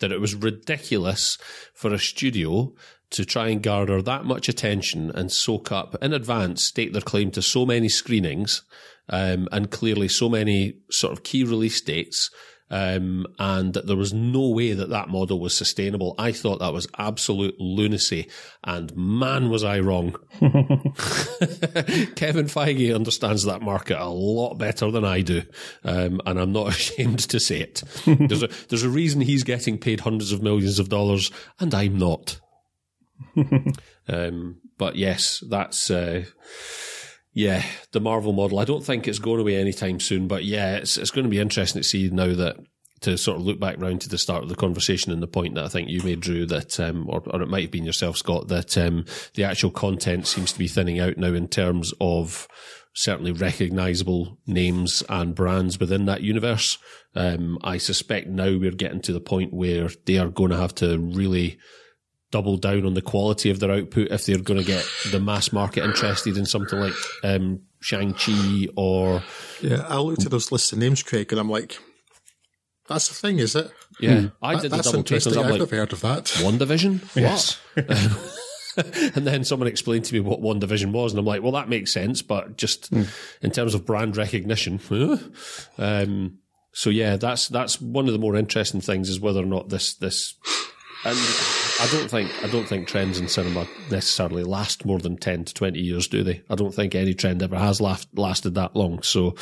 That it was ridiculous for a studio to try and garner that much attention and soak up in advance, state their claim to so many screenings, um, and clearly so many sort of key release dates um, and that there was no way that that model was sustainable. I thought that was absolute lunacy, and man, was I wrong. Kevin Feige understands that market a lot better than I do, um, and I'm not ashamed to say it. there's a there's a reason he's getting paid hundreds of millions of dollars, and I'm not. um, but yes, that's. Uh, yeah, the Marvel model. I don't think it's going away anytime soon, but yeah, it's it's going to be interesting to see now that to sort of look back round to the start of the conversation and the point that I think you made, Drew, that um, or, or it might have been yourself, Scott, that um, the actual content seems to be thinning out now in terms of certainly recognizable names and brands within that universe. Um, I suspect now we're getting to the point where they are going to have to really double down on the quality of their output if they're going to get the mass market interested in something like um, Shang-Chi or, Yeah, I looked at those lists of names, Craig, and I'm like, that's the thing, is it? yeah, I That- did the double take interesting. because I've I'm like, never heard of that. WandaVision? Yes. and then someone explained to me what WandaVision was, and I'm like, well, that makes sense, but just mm. in terms of brand recognition, um, so yeah, that's that's one of the more interesting things is whether or not this this. And I don't think I don't think trends in cinema necessarily last more than ten to twenty years, do they? I don't think any trend ever has last, lasted that long. So,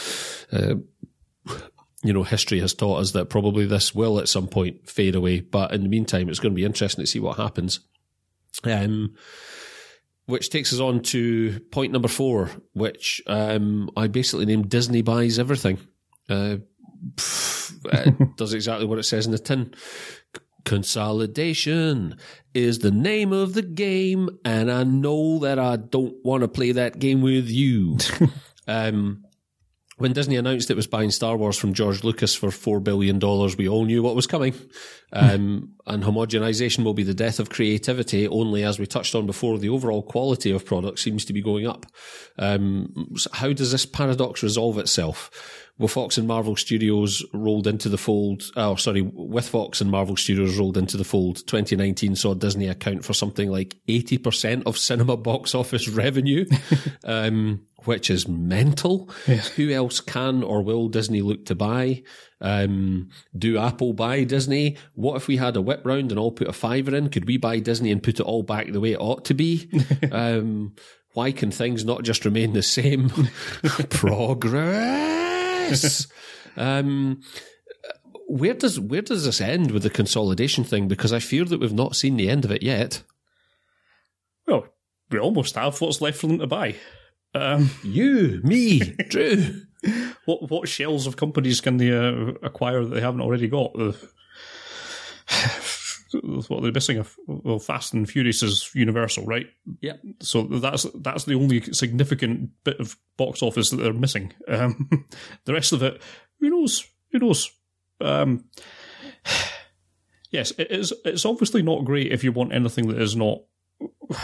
uh, you know, history has taught us that probably this will at some point fade away. But in the meantime, it's going to be interesting to see what happens. Um, which takes us on to point number four, which um, I basically named Disney buys everything. Uh, it does exactly what it says in the tin. Consolidation is the name of the game, and I know that I don't want to play that game with you. um, when Disney announced it was buying Star Wars from George Lucas for $4 billion, we all knew what was coming. Um, and homogenization will be the death of creativity, only as we touched on before, the overall quality of product seems to be going up. Um, so how does this paradox resolve itself? Well, Fox and Marvel Studios rolled into the fold. Oh, sorry, with Fox and Marvel Studios rolled into the fold. 2019 saw Disney account for something like 80% of cinema box office revenue, um, which is mental. Yeah. Who else can or will Disney look to buy? Um, do Apple buy Disney? What if we had a whip round and all put a fiver in? Could we buy Disney and put it all back the way it ought to be? um, why can things not just remain the same? Progress yes. um, where does where does this end with the consolidation thing? Because I fear that we've not seen the end of it yet. Well, we almost have. What's left for them to buy? Um, you, me, Drew. what what shells of companies can they uh, acquire that they haven't already got? What they're missing. Well, Fast and Furious is Universal, right? Yeah. So that's that's the only significant bit of box office that they're missing. Um, the rest of it, who knows? Who knows? Um, yes, it is. It's obviously not great if you want anything that is not.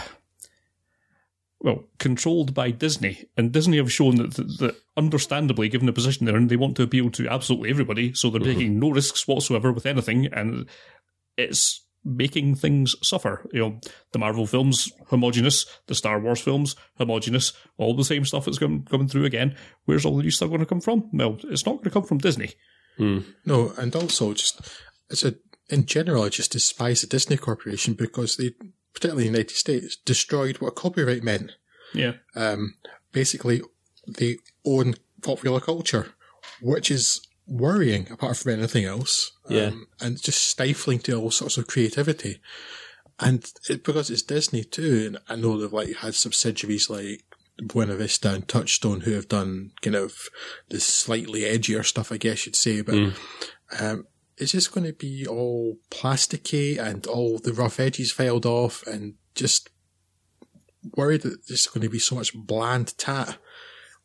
Well, controlled by Disney, and Disney have shown that, that, that understandably, given the position they're in, they want to appeal to absolutely everybody. So they're mm-hmm. taking no risks whatsoever with anything, and it's making things suffer. You know, the Marvel films, homogenous, the Star Wars films, homogenous, all the same stuff that's coming, coming through again. Where's all the new stuff going to come from? Well, it's not going to come from Disney. Mm. No, and also just, it's a, in general, I just despise the Disney Corporation because they, particularly in the United States, destroyed what copyright meant. Yeah. Um, basically, they own popular culture, which is worrying apart from anything else. Yeah. Um, and just stifling to all sorts of creativity. And it, because it's Disney too, and I know they've like had subsidiaries like Buena Vista and Touchstone who have done kind of the slightly edgier stuff, I guess you'd say, but mm. um, it's just going to be all plasticky and all the rough edges filed off and just worried that there's going to be so much bland tat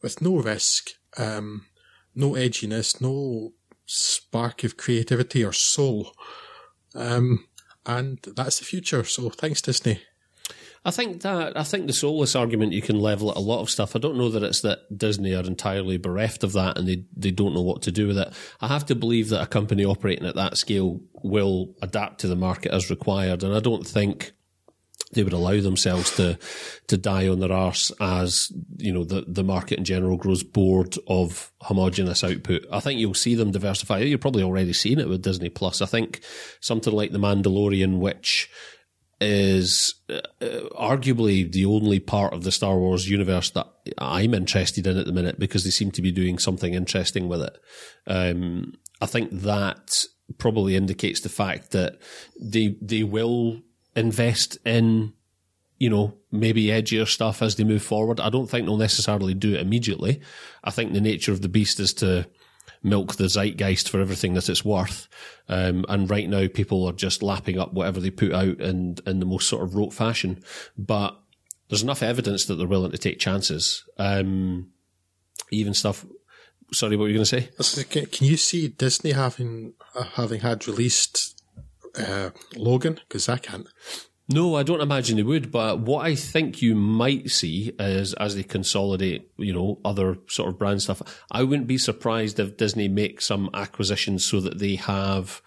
with no risk. Um, no edginess, no spark of creativity or soul. Um, and that's the future. So thanks, Disney. I think that I think the soulless argument you can level at a lot of stuff. I don't know that it's that Disney are entirely bereft of that and they they don't know what to do with it. I have to believe that a company operating at that scale will adapt to the market as required, and I don't think they would allow themselves to to die on their arse as you know the the market in general grows bored of homogenous output. I think you'll see them diversify. You're probably already seeing it with Disney Plus. I think something like The Mandalorian, which is uh, arguably the only part of the Star Wars universe that I'm interested in at the minute because they seem to be doing something interesting with it. Um, I think that probably indicates the fact that they they will invest in, you know, maybe edgier stuff as they move forward. I don't think they'll necessarily do it immediately. I think the nature of the beast is to milk the zeitgeist for everything that it's worth. Um, and right now, people are just lapping up whatever they put out in, in the most sort of rote fashion. But there's enough evidence that they're willing to take chances. Um, even stuff. Sorry, what were you going to say? Can you see Disney having uh, having had released uh, Logan? Because I can't. No, I don't imagine they would. But what I think you might see is as they consolidate, you know, other sort of brand stuff. I wouldn't be surprised if Disney makes some acquisitions so that they have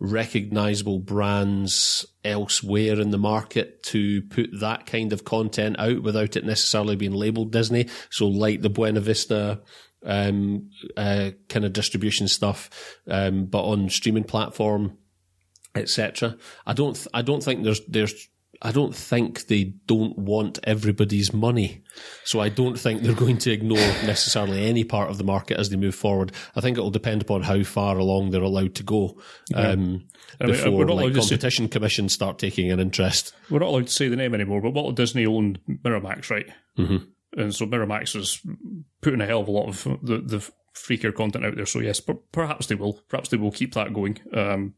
recognizable brands elsewhere in the market to put that kind of content out without it necessarily being labeled Disney. So like the Buena Vista um, uh, kind of distribution stuff, um, but on streaming platform, etc. I don't, th- I don't think there's, there's, I don't think they don't want everybody's money. So I don't think they're going to ignore necessarily any part of the market as they move forward. I think it will depend upon how far along they're allowed to go. Um, I mean, before we're not like to say- competition commissions start taking an interest. We're not allowed to say the name anymore, but Walt Disney owned Miramax, right? Mm-hmm. And so Miramax is putting a hell of a lot of the, the freakier content out there. So yes, per- perhaps they will. Perhaps they will keep that going. Um,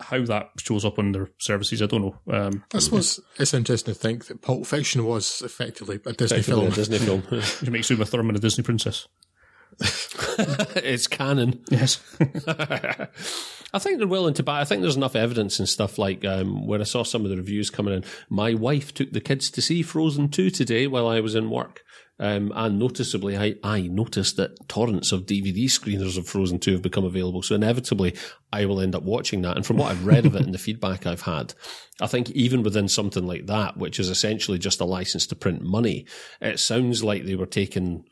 how that shows up on their services, I don't know. Um, I suppose it's interesting to think that Pulp Fiction was effectively a Disney Effectively film. a Disney film. it makes Uma Thurman a Disney princess. it's canon. Yes. I think they're willing to buy. I think there's enough evidence and stuff like um, when I saw some of the reviews coming in. My wife took the kids to see Frozen 2 today while I was in work. Um, and noticeably, I, I noticed that torrents of DVD screeners of Frozen 2 have become available. So inevitably, I will end up watching that. And from what I've read of it and the feedback I've had, I think even within something like that, which is essentially just a license to print money, it sounds like they were taking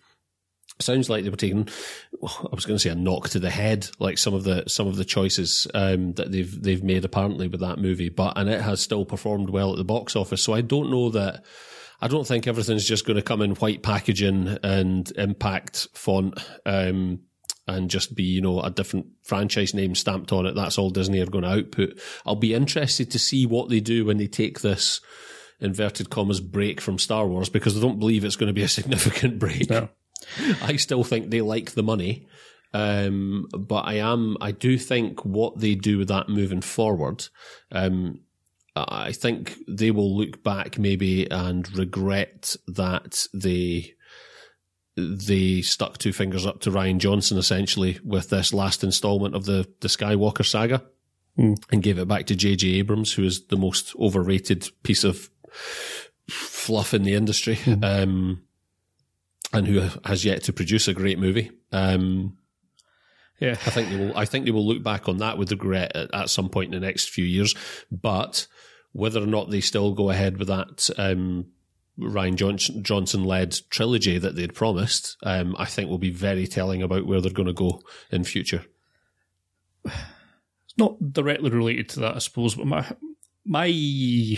sounds like they were taking I was going to say a knock to the head like some of the some of the choices um, that they've they've made apparently with that movie but and it has still performed well at the box office so I don't know that I don't think everything's just going to come in white packaging and impact font um, and just be you know a different franchise name stamped on it that's all Disney are going to output I'll be interested to see what they do when they take this inverted commas break from Star Wars because I don't believe it's going to be a significant break No. I still think they like the money. Um, but I am, I do think what they do with that moving forward, um, I think they will look back maybe and regret that they, they stuck two fingers up to Rian Johnson essentially with this last installment of the, the Skywalker saga and gave it back to J.J. Abrams, who is the most overrated piece of fluff in the industry. Um, and who has yet to produce a great movie. Um, Yeah. I think they will. I think they will look back on that with regret at, at some point in the next few years. But whether or not they still go ahead with that um, Rian Johnson, Johnson-led trilogy that they'd promised, um, I think will be very telling about where they're going to go in future. It's not directly related to that, I suppose, but my my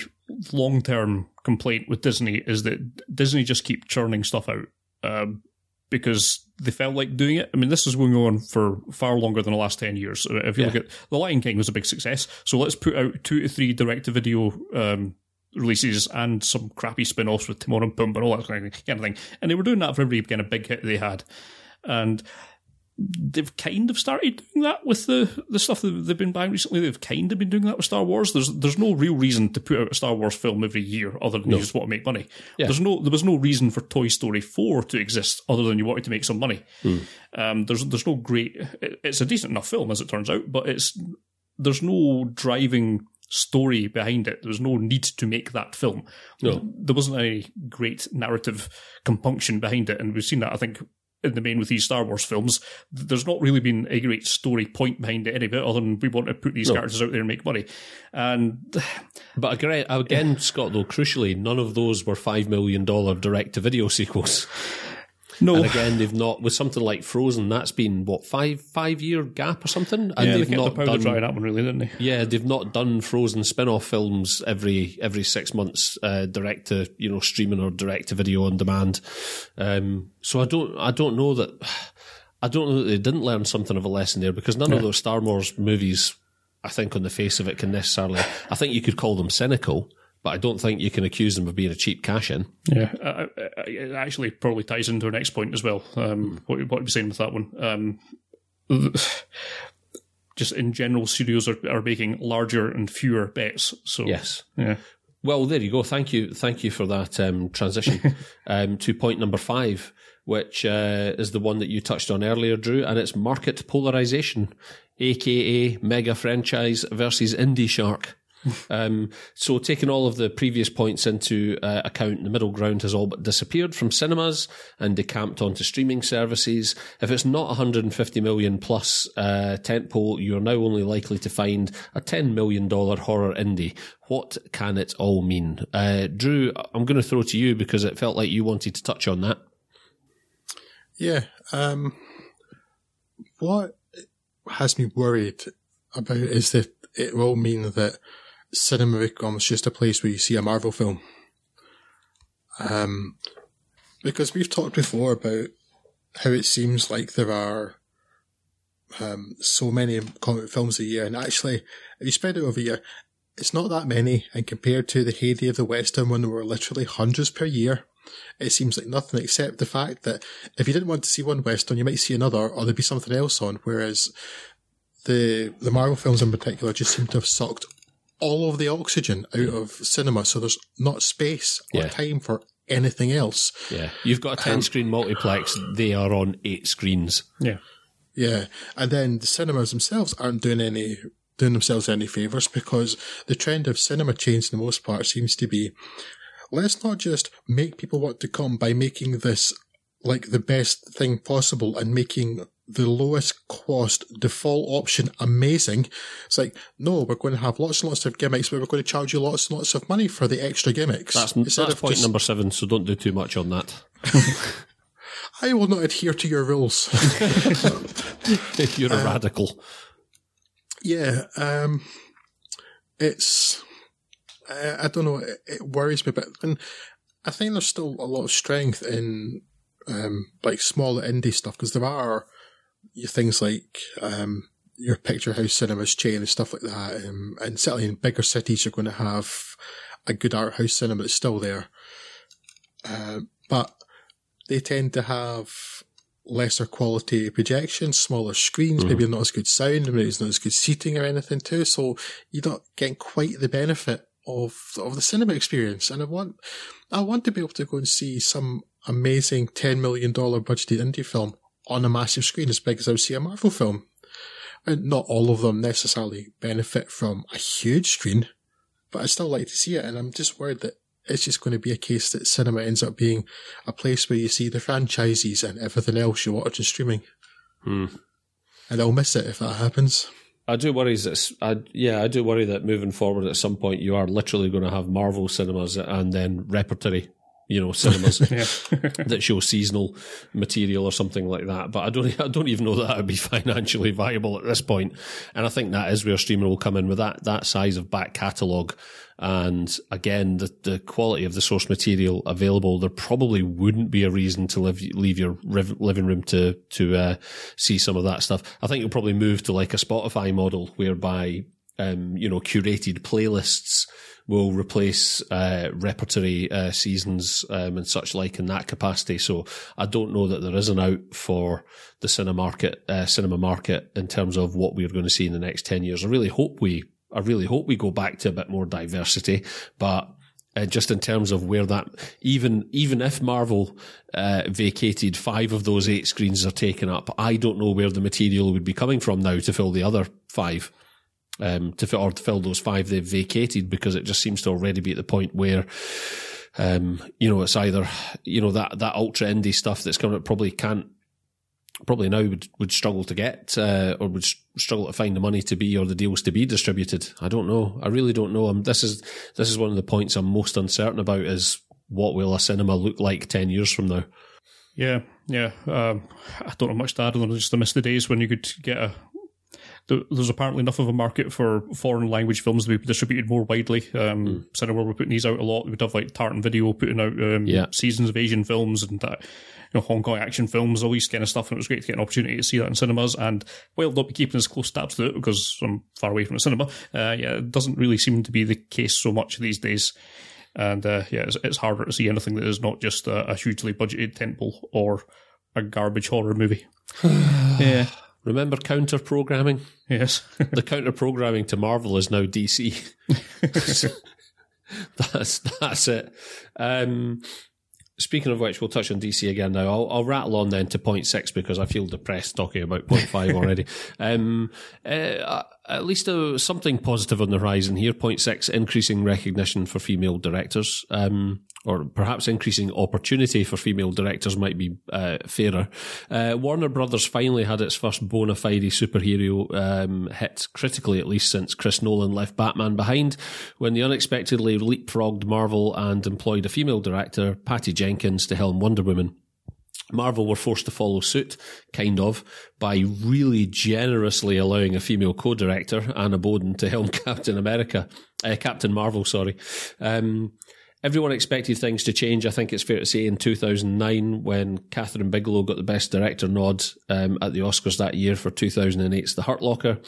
long term complaint with Disney is that Disney just keep churning stuff out um, because they felt like doing it. I mean, this is going on for far longer than the last ten years. If you look at The Lion King was a big success, so let's put out two to three direct to video. Um, Releases and some crappy spin offs with Timon and Pumbaa and all that kind of kind of thing. And they were doing that for every kind of big hit they had. And they've kind of started doing that with the, the stuff that they've been buying recently. They've kind of been doing that with Star Wars. There's there's no real reason to put out a Star Wars film every year other than you just want to make money. There's no there was no reason for Toy Story four to exist other than you wanted to make some money. Um, there's there's no great. it- It's a decent enough film as it turns out, but it's there's no driving story behind it. There was no need to make that film. No. There wasn't any great narrative compunction behind it, and we've seen that I think in the main with these Star Wars films. There's not really been a great story point behind it any of it, other than we want to put these characters out there and make money. And But again, again Scott, though, crucially, none of those were $5 million direct to video sequels. No, And again, they've not, with something like Frozen, that's been, what, five five year gap or something? And yeah, they they've kept the not powder done. dry that one, really, didn't they? Yeah, they've not done Frozen spin-off films every every six months, uh, direct to you know streaming or direct to video on demand. Um, so I don't I don't know that I don't know that they didn't learn something of a lesson there because none of those Star Wars movies, I think, on the face of it, can necessarily. I think you could call them cynical, but I don't think you can accuse them of being a cheap cash in. Yeah, uh, it actually probably ties into our next point as well. Um, what, what are we saying with that one? Um, just in general, studios are, are making larger and fewer bets. So Yes. yeah, Well, there you go. Thank you. Thank you for that um, transition um, to point number five, which uh, is the one that you touched on earlier, Drew, and it's market polarization, aka mega franchise versus indie shark. Um, so, taking all of the previous points into uh, account, the middle ground has all but disappeared from cinemas and decamped onto streaming services. If it's not 150 million plus uh, tentpole, you're now only likely to find a 10 million dollar horror indie. What can it all mean? Uh, Drew, I'm going to throw to you because it felt like you wanted to touch on that. Yeah. Um, what has me worried about is that it will mean that cinema becomes just a place where you see a Marvel film. Um, because we've talked before about how it seems like there are um, so many comic films a year, and actually, if you spread it over a year, it's not that many. And compared to the heyday of the Western, when there were literally hundreds per year, it seems like nothing except the fact that if you didn't want to see one Western, you might see another, or there'd be something else on. Whereas the the Marvel films in particular just seem to have sucked all of the oxygen out mm. of cinema, so there's not space or Yeah. time for anything else. Yeah, you've got a 10 screen multiplex, they are on eight screens. Yeah. Yeah, and then the cinemas themselves aren't doing any doing themselves any favors because the trend of cinema chains, for the most part, seems to be let's not just make people want to come by making this like the best thing possible and making the lowest cost default option amazing. It's like, no, we're going to have lots and lots of gimmicks, but we're going to charge you lots and lots of money for the extra gimmicks. That's, that's point just, number seven, so don't do too much on that. I will not adhere to your rules. You're a radical. Yeah, um, it's, I, I don't know, it, it worries me a bit. And I think there's still a lot of strength in, um, like smaller indie stuff because there are things like, um, your picture house cinemas chain and stuff like that. Um, and certainly in bigger cities, you're going to have a good art house cinema that's still there. Uh, but they tend to have lesser quality projections, smaller screens, maybe not as good sound, maybe it's not as good seating or anything too. So you're not getting quite the benefit of of the cinema experience. And I want I want to be able to go and see some amazing ten million dollar budgeted indie film on a massive screen as big as I would see a Marvel film. And not all of them necessarily benefit from a huge screen, but I still like to see it. And I'm just worried that it's just going to be a case that cinema ends up being a place where you see the franchises and everything else you watch on streaming. Hmm. And I'll miss it if that happens. I do worry that, I, yeah, I do worry that moving forward at some point you are literally going to have Marvel cinemas and then repertory, you know, cinemas that show seasonal material or something like that. But I don't, I don't even know that that would be financially viable at this point. And I think that is where streaming will come in with that, that size of back catalogue. And again, the, the quality of the source material available, there probably wouldn't be a reason to live, leave your riv- living room to, to, uh, see some of that stuff. I think you'll probably move to like a Spotify model whereby, um, you know, curated playlists will replace uh, repertory uh, seasons um, and such like in that capacity. So I don't know that there is an out for the cinema market, uh, cinema market in terms of what we're going to see in the next ten years. I really hope we, I really hope we go back to a bit more diversity, but. Uh, just in terms of where that, even even if Marvel uh, vacated five of those eight screens are taken up, I don't know where the material would be coming from now to fill the other five um, to fill, or to fill those five they've vacated because it just seems to already be at the point where, um, you know, it's either, you know, that, that ultra indie stuff that's coming up probably can't, probably now would, would struggle to get, uh, or would struggle to find the money to be or the deals to be distributed. I don't know. I really don't know. Um, this is, this is one of the points I'm most uncertain about is what will a cinema look like 10 years from now? Yeah, yeah. Um, I don't know much to add on just I miss the days when you could get a. there- There's apparently enough of a market for foreign language films to be distributed more widely. Um, Cinema were putting these out a lot. We'd have like Tartan Video putting out um, Yeah. seasons of Asian films and that, you know, Hong Kong action films, all these kind of stuff. And it was great to get an opportunity to see that in cinemas. And while not be keeping as close tabs to it because I'm far away from the cinema, uh, yeah, it doesn't really seem to be the case so much these days. And uh, yeah, it's, it's harder to see anything that is not just a, a hugely budgeted tentpole or a garbage horror movie. yeah. Remember counter programming? Yes. the counter programming to Marvel is now DC. that's that's it. Um, speaking of which, we'll touch on DC again now. I'll, I'll rattle on then to point six because I feel depressed talking about point five already. Um, uh, at least uh, something positive on the horizon here. Point six, increasing recognition for female directors. Um, or perhaps increasing opportunity for female directors might be uh, fairer. Uh, Warner Brothers finally had its first bona fide superhero um, hit, critically at least, since Chris Nolan left Batman behind, when they unexpectedly leapfrogged Marvel and employed a female director, Patty Jenkins, to helm Wonder Woman. Marvel were forced to follow suit, kind of, by really generously allowing a female co-director, Anna Boden, to helm Captain America, uh, Captain Marvel, sorry. Um, everyone expected things to change. I think it's fair to say in 2009 when Kathryn Bigelow got the Best Director nod um, at the Oscars that year for 2008's The Hurt Locker.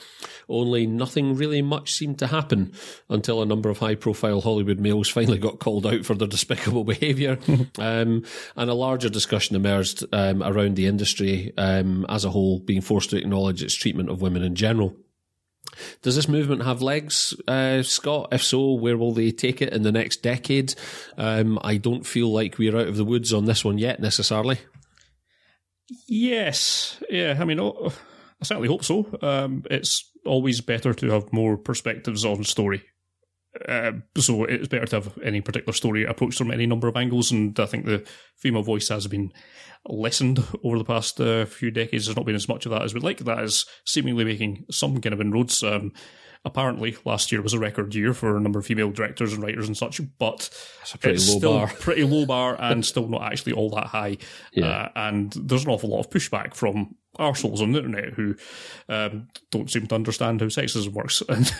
Only nothing really much seemed to happen until a number of high-profile Hollywood males finally got called out for their despicable behaviour, um, and a larger discussion emerged um, around the industry um, as a whole being forced to acknowledge its treatment of women in general. Does this movement have legs, uh, Scott? If so, where will they take it in the next decade? Um, I don't feel like we're out of the woods on this one yet, necessarily. Yes, yeah. I mean, oh, I certainly hope so. Um, it's always better to have more perspectives on story. Uh, so it's better to have any particular story approached from any number of angles, and I think the female voice has been lessened over the past uh, few decades. There's not been as much of that as we'd like. That is seemingly making some kind of inroads. Um, apparently, last year was a record year for a number of female directors and writers and such, but pretty it's low still bar. pretty low bar and still not actually all that high. Yeah. Uh, and there's an awful lot of pushback from arseholes on the internet who um, don't seem to understand how sexism works and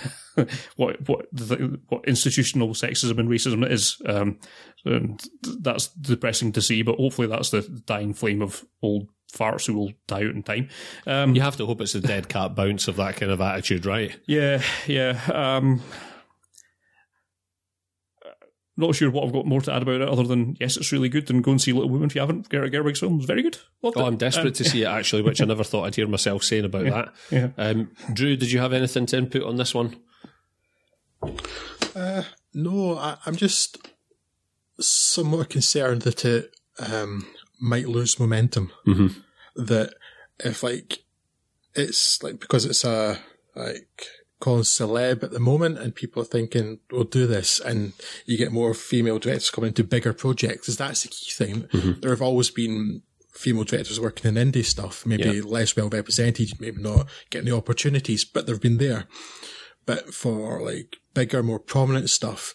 what what the, what institutional sexism and racism is. Um, and that's depressing to see, but hopefully that's the dying flame of old farts who will die out in time. Um, You have to hope it's a dead cat bounce of that kind of attitude, right? yeah, yeah. Um, not sure what I've got more to add about it other than yes, it's really good and go and see Little Women if you haven't. Greta Gerwig's film is very good. Loved Oh, it. I'm desperate to see it actually, which I never thought I'd hear myself saying about that. yeah. Um, Drew, did you have anything to input on this one? No, I, I'm just somewhat concerned that it um, might lose momentum. Mhm. That if like it's like because it's a like called celeb at the moment, and people are thinking we'll do this, and you get more female directors coming into bigger projects. Is that's the key thing? There have always been female directors working in indie stuff, maybe Yeah. less well represented, maybe not getting the opportunities, but they've been there. But for like bigger, more prominent stuff,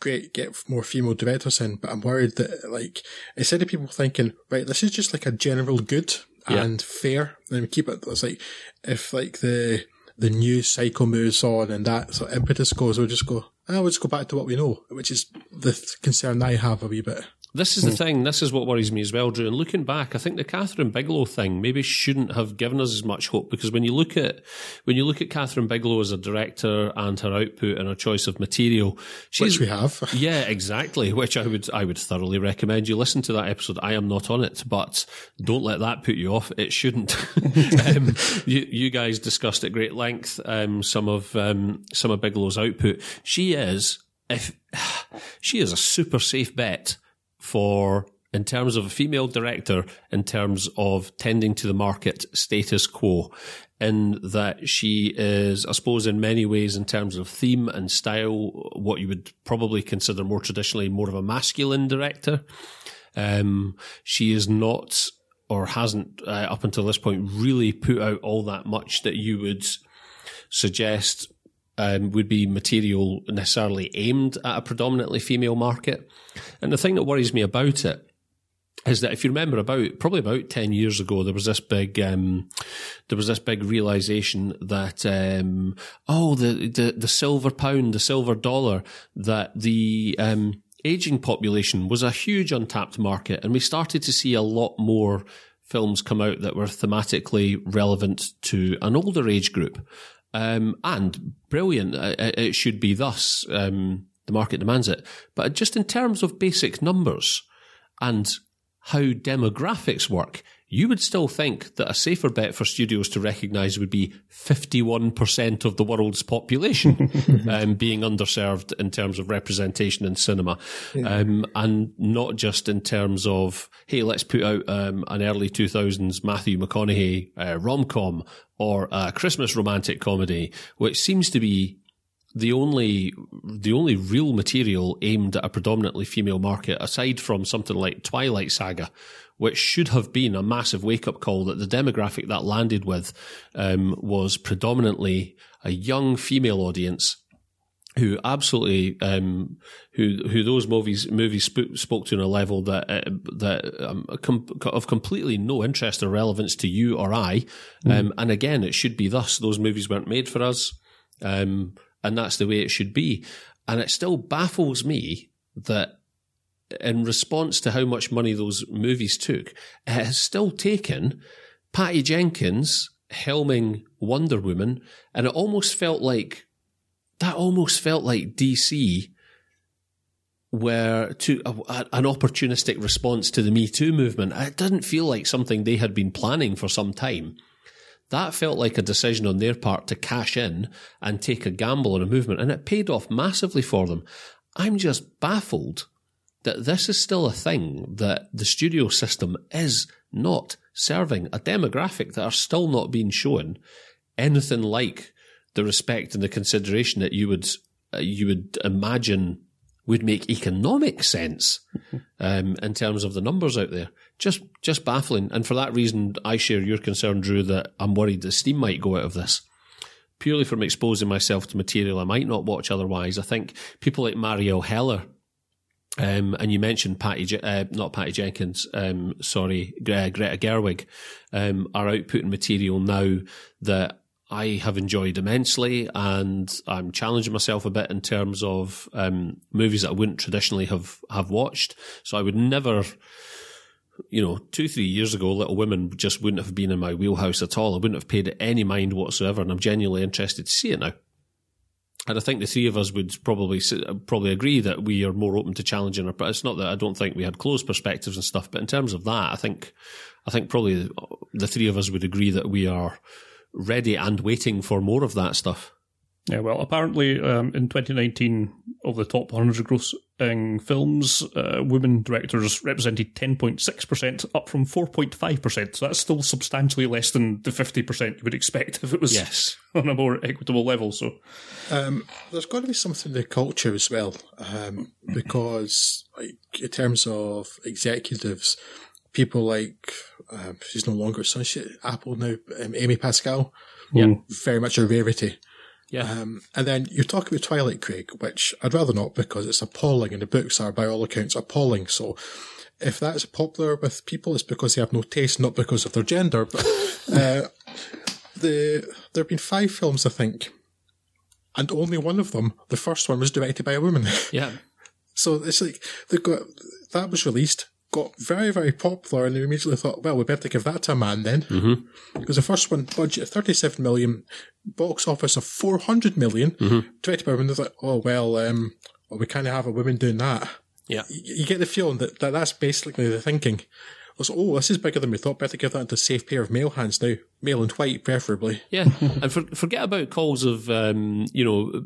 great, get more female directors in. But I'm worried that like instead of people thinking, right, this is just like a general good Yeah. and fair, then we keep it. It's like if like the the news cycle moves on and that sort of impetus goes, we'll just go. Ah, we'll just go back to what we know, which is the th- concern I have a wee bit. This is the thing. This is what worries me as well, Drew. And looking back, I think the Kathryn Bigelow thing maybe shouldn't have given us as much hope because when you look at when you look at Kathryn Bigelow as a director and her output and her choice of material, she's Which we have. yeah, exactly. Which I would I would thoroughly recommend you listen to that episode. I am not on it, but don't let that put you off. It shouldn't. um, you, you guys discussed at great length um, some of um, some of Bigelow's output. She is if she is a super safe bet for in terms of a female director, in terms of tending to the market status quo, in that she is, I suppose, in many ways, in terms of theme and style, what you would probably consider more traditionally more of a masculine director. Um, she is not or hasn't uh, up until this point really put out all that much that you would suggest um, would be material necessarily aimed at a predominantly female market. And the thing that worries me about it is that if you remember about probably about 10 years ago there was this big um, there was this big realization that um, oh the, the the silver pound the silver dollar that the um, aging population was a huge untapped market and we started to see a lot more films come out that were thematically relevant to an older age group um, and brilliant Uh, it should be thus um, the market demands it. But just in terms of basic numbers and how demographics work, you would still think that a safer bet for studios to recognise would be 51% of the world's population um, being underserved in terms of representation in cinema. Um, and not just in terms of, hey, let's put out um, an early 2000s Matthew McConaughey uh, rom com or a Christmas romantic comedy, which seems to be the only the only real material aimed at a predominantly female market, aside from something like Twilight Saga, which should have been a massive wake up call that the demographic that landed with um, was predominantly a young female audience who absolutely um, who who those movies movies spoke, spoke to on a level that uh, that um, com- of completely no interest or relevance to you or I, um, and again, it should be thus. Those movies weren't made for us, um, and that's the way it should be. And it still baffles me that in response to how much money those movies took, it has still taken Patty Jenkins helming Wonder Woman, and it almost felt like that almost felt like DC were to a, an opportunistic response to the Me Too movement. It didn't feel like something they had been planning for some time. That felt like a decision on their part to cash in and take a gamble on a movement, and it paid off massively for them. I'm just baffled that this is still a thing that the studio system is not serving a demographic that are still not being shown anything like the respect and the consideration that you would uh, you would imagine would make economic sense um, in terms of the numbers out there. Just just baffling, and for that reason, I share your concern, Drew, that I'm worried the steam might go out of this. Purely from exposing myself to material I might not watch otherwise. I think people like Marielle Heller um, and you mentioned Patty, uh, not Patty Jenkins, um, sorry, Greta Gerwig, um, are outputting material now that I have enjoyed immensely, and I'm challenging myself a bit in terms of um, movies that I wouldn't traditionally have have watched. So I would never, you know, two three years ago, Little Women just wouldn't have been in my wheelhouse at all. I wouldn't have paid any mind whatsoever, and I'm genuinely interested to see it now. And I think the three of us would probably uh, probably agree that we are more open to challenging. But it's not that I don't think we had closed perspectives and stuff. But in terms of that, I think I think probably uh, the three of us would agree that we are ready and waiting for more of that stuff. Yeah, well, apparently um, in 2019, of the top 100 grossing films, uh, women directors represented 10.6%, up from 4.5%. So that's still substantially less than the 50% you would expect if it was yes. on a more equitable level. So um, there's got to be something in the culture as well, um, because like in terms of executives, people like uh, she's no longer Sunshine Apple now, um, Amy Pascal, yeah, very much a rarity. Yeah. Um, and then you talk about Twilight, Craig, which I'd rather not because it's appalling and the books are, by all accounts, appalling. So if that's popular with people, it's because they have no taste, not because of their gender. But uh, the there have been five films, I think, and only one of them, the first one, was directed by a woman. Yeah. so it's like they got that was released got very, very popular, and they immediately thought, well, we better give that to a man then. Mm-hmm. Because the first one, budget of 37 million, box office of 400 million, mm-hmm. directed by women. They thought, oh, well, um, well, we kind of have a woman doing that. Yeah. You, you, get the feeling that, that that's basically the thinking. Was, oh, this is bigger than we thought. Better give that into a safe pair of male hands now, male and white, preferably. Yeah, and for, forget about calls of um, you know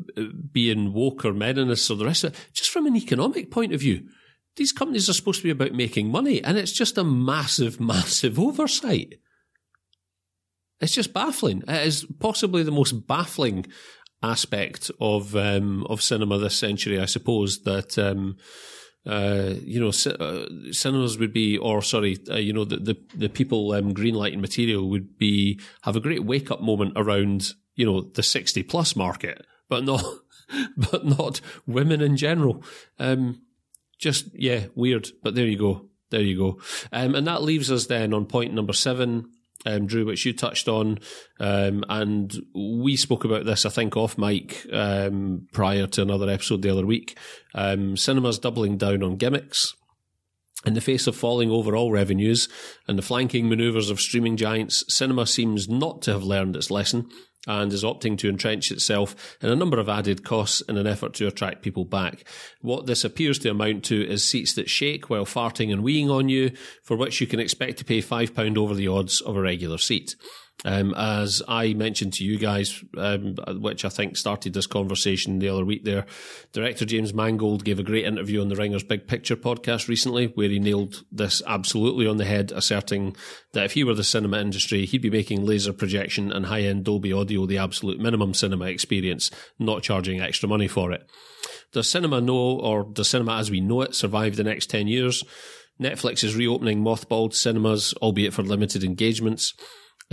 being woke or meninist or the rest of it. Just from an economic point of view, these companies are supposed to be about making money, and it's just a massive, massive oversight. It's just baffling. It is possibly the most baffling aspect of um, of cinema this century, I suppose. That um, uh, you know, c- uh, cinemas would be, or sorry, uh, you know, the the, the people um, greenlighting material would be have a great wake up moment around you know the sixty plus market, but not but not women in general. Um, just yeah, weird. But there you go. There you go. Um, and that leaves us then on point number seven, um, Drew, which you touched on, um, and we spoke about this, I think, off mic um, prior to another episode the other week. Um, cinema's doubling down on gimmicks. In the face of falling overall revenues and the flanking manoeuvres of streaming giants, cinema seems not to have learned its lesson and is opting to entrench itself in a number of added costs in an effort to attract people back. What this appears to amount to is seats that shake while farting and weeing on you, for which you can expect to pay £5 over the odds of a regular seat. Um, as I mentioned to you guys, um, which I think started this conversation the other week there, director James Mangold gave a great interview on the Ringers Big Picture podcast recently where he nailed this absolutely on the head, asserting that if he were the cinema industry, he'd be making laser projection and high end Dolby audio the absolute minimum cinema experience, not charging extra money for it. Does cinema know, or does cinema as we know it survive the next 10 years? Netflix is reopening mothballed cinemas, albeit for limited engagements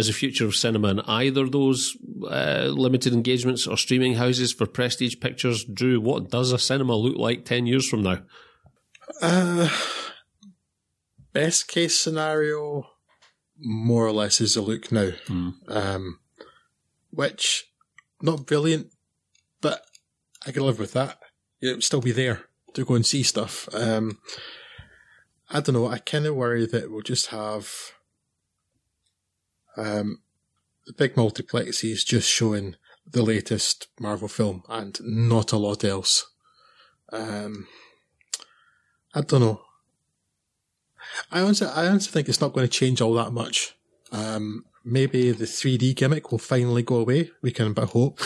is the future of cinema in either those uh, limited engagements or streaming houses for prestige pictures? Drew, what does a cinema look like 10 years from now? Uh, best case scenario, more or less, is a look now. Mm. Um, which, not brilliant, but I can live with that. It'll still be there to go and see stuff. Um, I don't know. I kind of worry that we'll just have um, the big multiplexes just showing the latest Marvel film and not a lot else. Um, I don't know. I honestly, I honestly think it's not going to change all that much. Um, maybe the 3D gimmick will finally go away. We can but hope.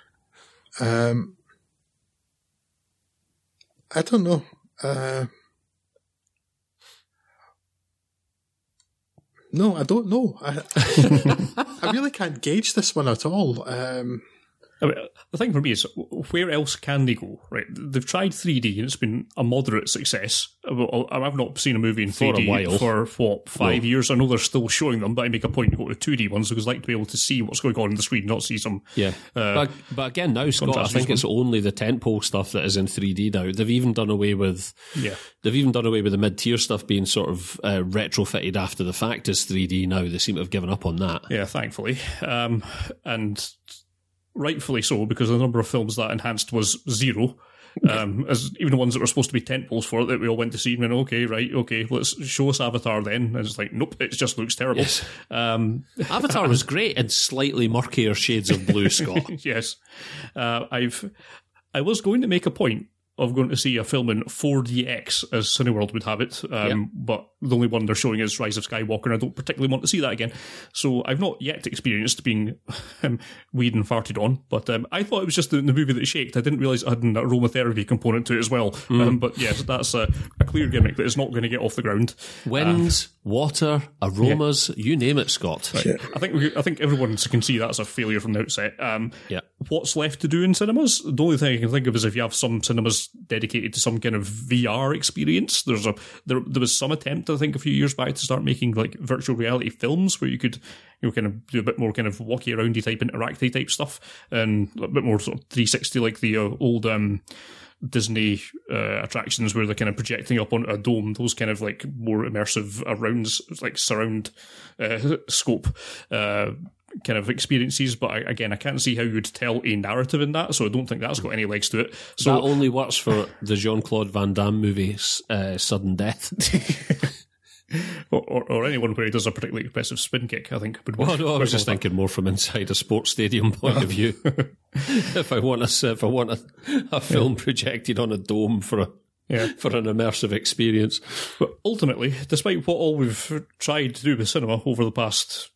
um, I don't know. Uh, No, I don't know. I, I really can't gauge this one at all. Um, I mean, the thing for me is, where else can they go? Right, they've tried 3D and it's been a moderate success. I've not seen a movie in 3D for, for what five no. years. I know they're still showing them, but I make a point to go to 2D ones because I like to be able to see what's going on in the screen, not see some. Yeah, uh, but, but again, now Scott, I think it's only the tentpole stuff that is in 3D now. They've even done away with. Yeah, they've even done away with the mid-tier stuff being sort of uh, retrofitted after the fact as 3D. Now they seem to have given up on that. Yeah, thankfully, um, and rightfully so, because the number of films that enhanced was zero. Um, as even the ones that were supposed to be tentpoles for it that we all went to see and went, okay, right, okay, let's show us Avatar then. And it's like, nope, it just looks terrible. Yes. Um, Avatar was great in slightly murkier shades of blue, Scott. yes. Uh, I've, I was going to make a point of going to see a film in 4DX, as Cineworld would have it. Um, yep. But the only one they're showing is Rise of Skywalker, and I don't particularly want to see that again. So I've not yet experienced being um, weed and farted on, but um, I thought it was just the, the, movie that shaked. I didn't realise it had an aromatherapy component to it as well. Mm. Um, but yes, that's a, a, clear gimmick that is not going to get off the ground. Wind, water, aromas, yeah. you name it, Scott. Right. I think we, I think everyone can see that's a failure from the outset. Um, yeah. What's left to do in cinemas? The only thing I can think of is if you have some cinemas dedicated to some kind of VR experience. There's a there there was some attempt I think a few years back to start making like virtual reality films where you could you know kind of do a bit more kind of walkie aroundy type interactive type stuff and a bit more sort of 360 like the uh, old um Disney uh, attractions where they're kind of projecting up on a dome, those kind of like more immersive around, like surround uh, scope uh, kind of experiences. But I, again, I can't see how you'd tell a narrative in that, so I don't think that's got any legs to it. So that only works for the Jean Claude Van Damme movie, uh, Sudden Death. or, or, or, anyone where he does a particularly impressive spin kick, I think would. Well, no, I was just thinking more from inside a sports stadium point of view. if I want a, if I want a, a film yeah. projected on a dome for a yeah. for an immersive experience. But ultimately, despite what all we've tried to do with cinema over the past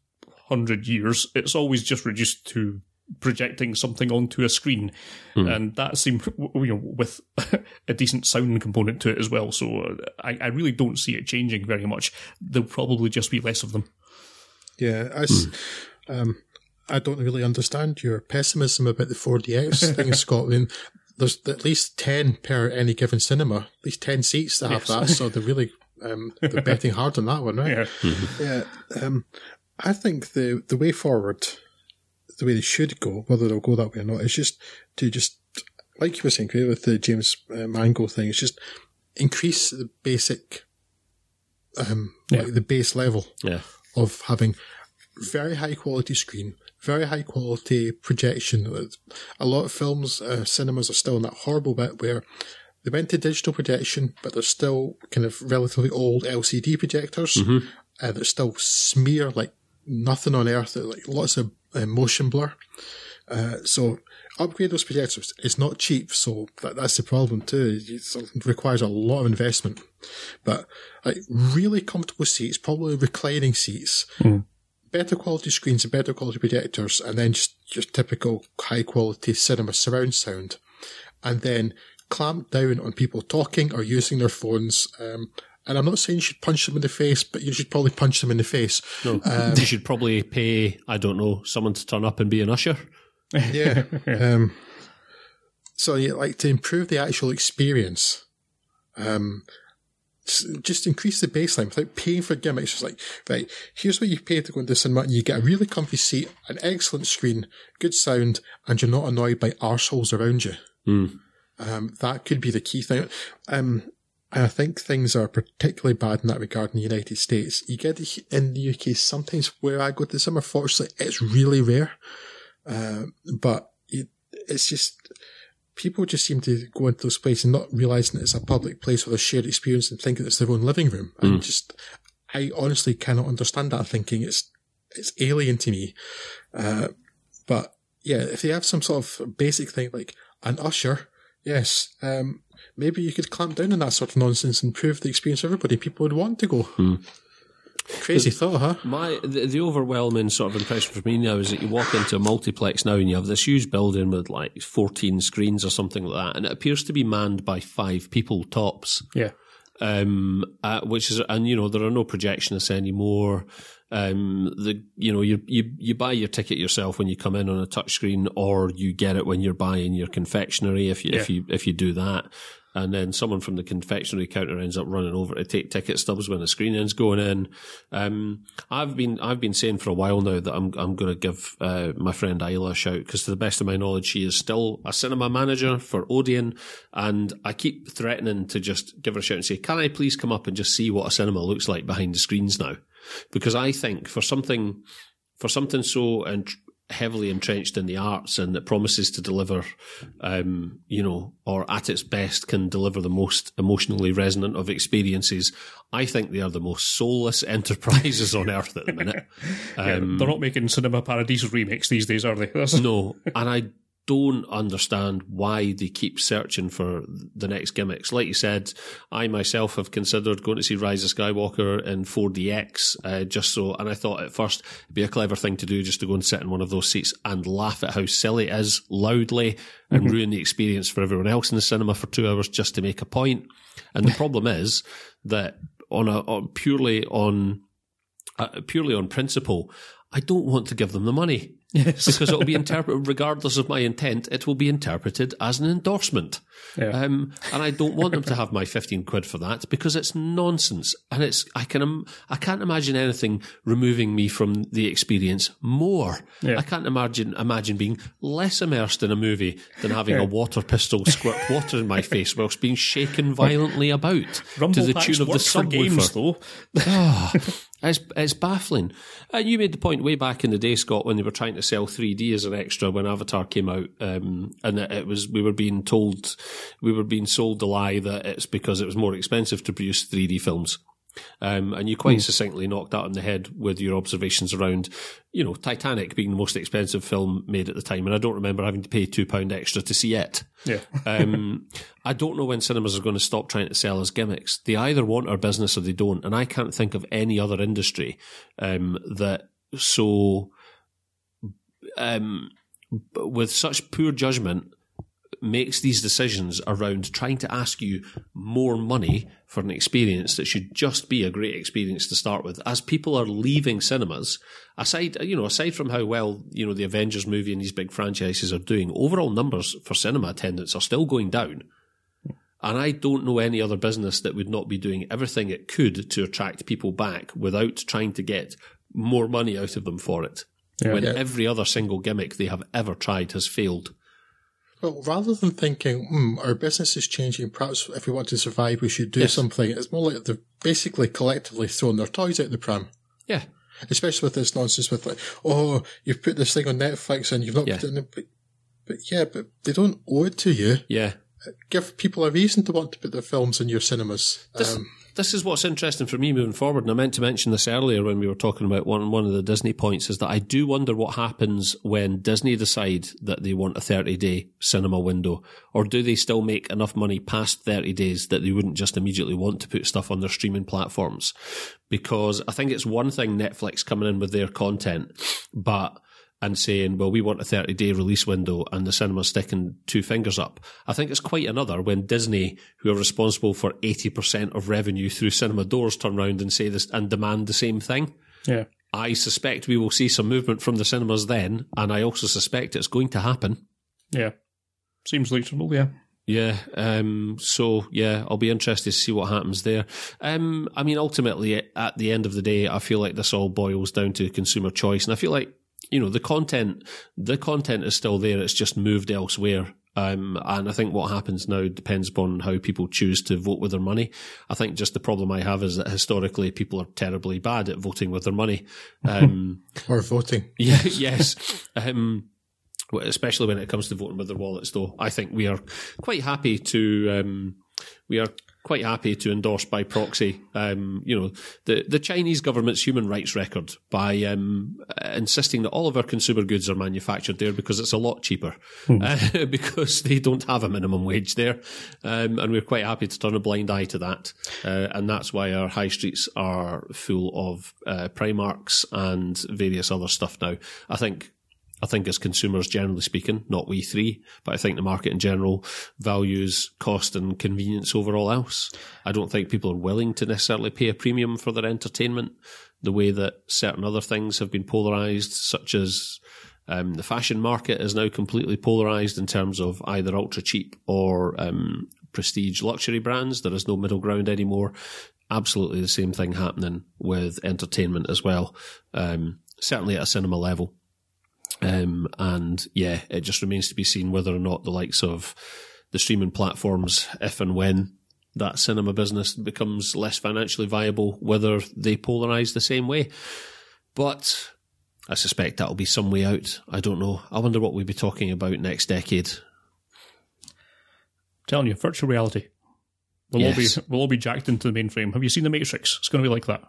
hundred years, it's always just reduced to projecting something onto a screen, hmm. and that seemed you know with a decent sound component to it as well. So uh, I, I, really don't see it changing very much. There'll probably just be less of them. Yeah, I, hmm. um, I don't really understand your pessimism about the 4DX thing, Scott. I mean, there's at least ten per any given cinema, at least ten seats that have yes. that. So they're really um, they're betting hard on that one, right? Yeah. Mm-hmm. Yeah. Um, I think the the way forward the way they should go, whether they'll go that way or not, is just to just, like you were saying, with the James uh, Mango thing, it's just increase the basic, um, yeah. like the base level yeah. of having very high quality screen, very high quality projection. A lot of films, uh, cinemas are still in that horrible bit where they went to digital projection, but they're still kind of relatively old LCD projectors, mm-hmm. uh, that still smear like nothing on earth. Like lots of uh, motion blur. Uh, so upgrade those projectors. It's not cheap, so that, that's the problem too. It requires a lot of investment. But like really comfortable seats, probably reclining seats, Mm. better quality screens and better quality projectors, and then just your typical high quality cinema surround sound, and then clamp down on people talking or using their phones. Um, and I'm not saying you should punch them in the face, but you should probably punch them in the face. No, you should probably pay, I don't know, someone to turn up and be an usher. Yeah. um, so you like to improve the actual experience. Um, just increase the baseline without paying for gimmicks. Just like, right, here's what you pay to go into the cinema and you get a really comfy seat, an excellent screen, good sound, and you're not annoyed by arseholes around you. Um, that could be the key thing. Um, I think things are particularly bad in that regard in the United States. You get it in the UK sometimes where I go to the cinema, fortunately, it's really rare. Uh, but it, it's just, people just seem to go into those places and not realizing it's a public place with a shared experience and thinking it's their own living room. And just, I honestly cannot understand that thinking. It's, it's alien to me. Uh, but yeah, if they have some sort of basic thing like an usher, yes, um, maybe you could clamp down on that sort of nonsense and improve the experience for everybody. People would want to go. Crazy thought, huh? My the, the overwhelming sort of impression for me now is that you walk into a multiplex now and you have this huge building with like 14 screens or something like that, and it appears to be manned by five people tops. Yeah. um, uh, which is, and you know, there are no projectionists anymore. Um, the you know, you you you buy your ticket yourself when you come in on a touchscreen, or you get it when you're buying your confectionery if you if you if you do that. And then someone from the confectionery counter ends up running over to take ticket stubs when the screen end's going in. Um, I've been I've been saying for a while now that I'm I'm going to give uh, my friend Isla a shout because to the best of my knowledge, she is still a cinema manager for Odeon, and I keep threatening to just give her a shout and say, "Can I please come up and just see what a cinema looks like behind the screens now?" Because I think for something for something so and heavily entrenched in the arts and that promises to deliver, um, you know, or at its best can deliver the most emotionally resonant of experiences. I think they are the most soulless enterprises on earth at the minute. Yeah, Um, they're not making Cinema Paradiso remakes these days, are they? No, and I don't understand why they keep searching for the next gimmicks. Like you said, I myself have considered going to see Rise of Skywalker in 4DX, uh, just so, and I thought at first it'd be a clever thing to do just to go and sit in one of those seats and laugh at how silly it is loudly and ruin the experience for everyone else in the cinema for two hours just to make a point. And the problem is that on a on purely on uh, purely on principle, I don't want to give them the money. Yes. because it will be interpreted, regardless of my intent, it will be interpreted as an endorsement. Yeah. Um, and I don't want them to have my 15 quid for that because it's nonsense. And it's, I can, I can't imagine anything removing me from the experience more. Yeah. I can't imagine, imagine being less immersed in a movie than having a water pistol squirt water in my face whilst being shaken violently about Rumble to the tune of the for games, though. Ah, it's it's baffling. And you made the point way back in the day, Scott, when they were trying to sell 3D as an extra when Avatar came out, um, and it, it was we were being told we were being sold the lie that it's because it was more expensive to produce 3D films. Um, and you quite succinctly knocked that on the head with your observations around, you know, Titanic being the most expensive film made at the time, and I don't remember having to pay two pound extra to see it. Yeah. Um, I don't know when cinemas are going to stop trying to sell us gimmicks. They either want our business or they don't. And I can't think of any other industry um, that so um, with such poor judgment makes these decisions around trying to ask you more money for an experience that should just be a great experience to start with. As people are leaving cinemas, aside you know aside from how well you know the Avengers movie and these big franchises are doing, overall numbers for cinema attendance are still going down. And I don't know any other business that would not be doing everything it could to attract people back without trying to get more money out of them for it. Yeah. when Yeah. every other single gimmick they have ever tried has failed. Well, rather than thinking, hmm, our business is changing, perhaps if we want to survive, we should do Yes. something, it's more like they've basically collectively thrown their toys out the pram. Yeah. Especially with this nonsense with like, oh, you've put this thing on Netflix and you've not Yeah. put it in but, but yeah, but they don't owe it to you. Yeah. Give people a reason to want to put their films in your cinemas. This, um, this is what's interesting for me moving forward. And I meant to mention this earlier when we were talking about one one of the Disney points is that I do wonder what happens when Disney decide that they want a 30 day cinema window, or do they still make enough money past 30 days that they wouldn't just immediately want to put stuff on their streaming platforms? Because I think it's one thing Netflix coming in with their content, but and saying, well, we want a 30 day release window and the cinema's sticking two fingers up. I think it's quite another when Disney, who are responsible for 80% of revenue through cinema doors, turn around and say this and demand the same thing. Yeah. I suspect we will see some movement from the cinemas then, and I also suspect it's going to happen. Yeah. Seems reasonable, yeah. Yeah. Um, so yeah, I'll be interested to see what happens there. Um, I mean, ultimately, at the end of the day, I feel like this all boils down to consumer choice, and I feel like you know the content the content is still there it's just moved elsewhere um, and I think what happens now depends upon how people choose to vote with their money. I think just the problem I have is that historically people are terribly bad at voting with their money. Um, or voting. Yeah, yes. Um, especially when it comes to voting with their wallets, though. I think we are quite happy to, um, we are quite happy to endorse by proxy, um, you know, the, the Chinese government's human rights record by um, insisting that all of our consumer goods are manufactured there because it's a lot cheaper, hmm. uh, because they don't have a minimum wage there. Um, and we're quite happy to turn a blind eye to that. Uh, and that's why our high streets are full of uh, Primarks and various other stuff now. I think I think as consumers, generally speaking, not we three, but I think the market in general values cost and convenience over all else. I don't think people are willing to necessarily pay a premium for their entertainment the way that certain other things have been polarized, such as um, the fashion market is now completely polarized in terms of either ultra cheap or um, prestige luxury brands. There is no middle ground anymore. Absolutely the same thing happening with entertainment as well, um, certainly at a cinema level. Um, and yeah, it just remains to be seen whether or not the likes of the streaming platforms, if and when that cinema business becomes less financially viable, whether they polarize the same way. But I suspect that'll be some way out. I don't know. I wonder what we'll be talking about next decade. I'm telling you, virtual reality. We'll yes. all be we'll all be jacked into the mainframe. Have you seen the Matrix? It's going to be like that.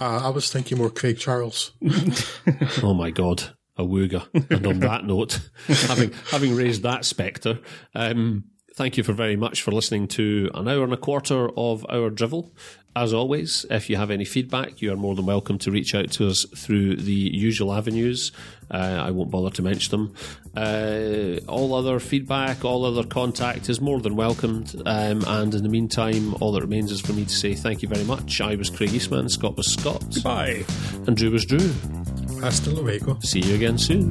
Uh, I was thinking more Craig Charles. oh my god awooga. and on that note, having having raised that spectre, um, thank you for very much for listening to an hour and a quarter of our drivel. As always, if you have any feedback, you are more than welcome to reach out to us through the usual avenues. Uh, I won't bother to mention them. Uh, all other feedback, all other contact is more than welcomed. Um, and in the meantime, all that remains is for me to say thank you very much. I was Craig Eastman, Scott was Scott. Goodbye. And Drew was Drew. Hasta luego. See you again soon.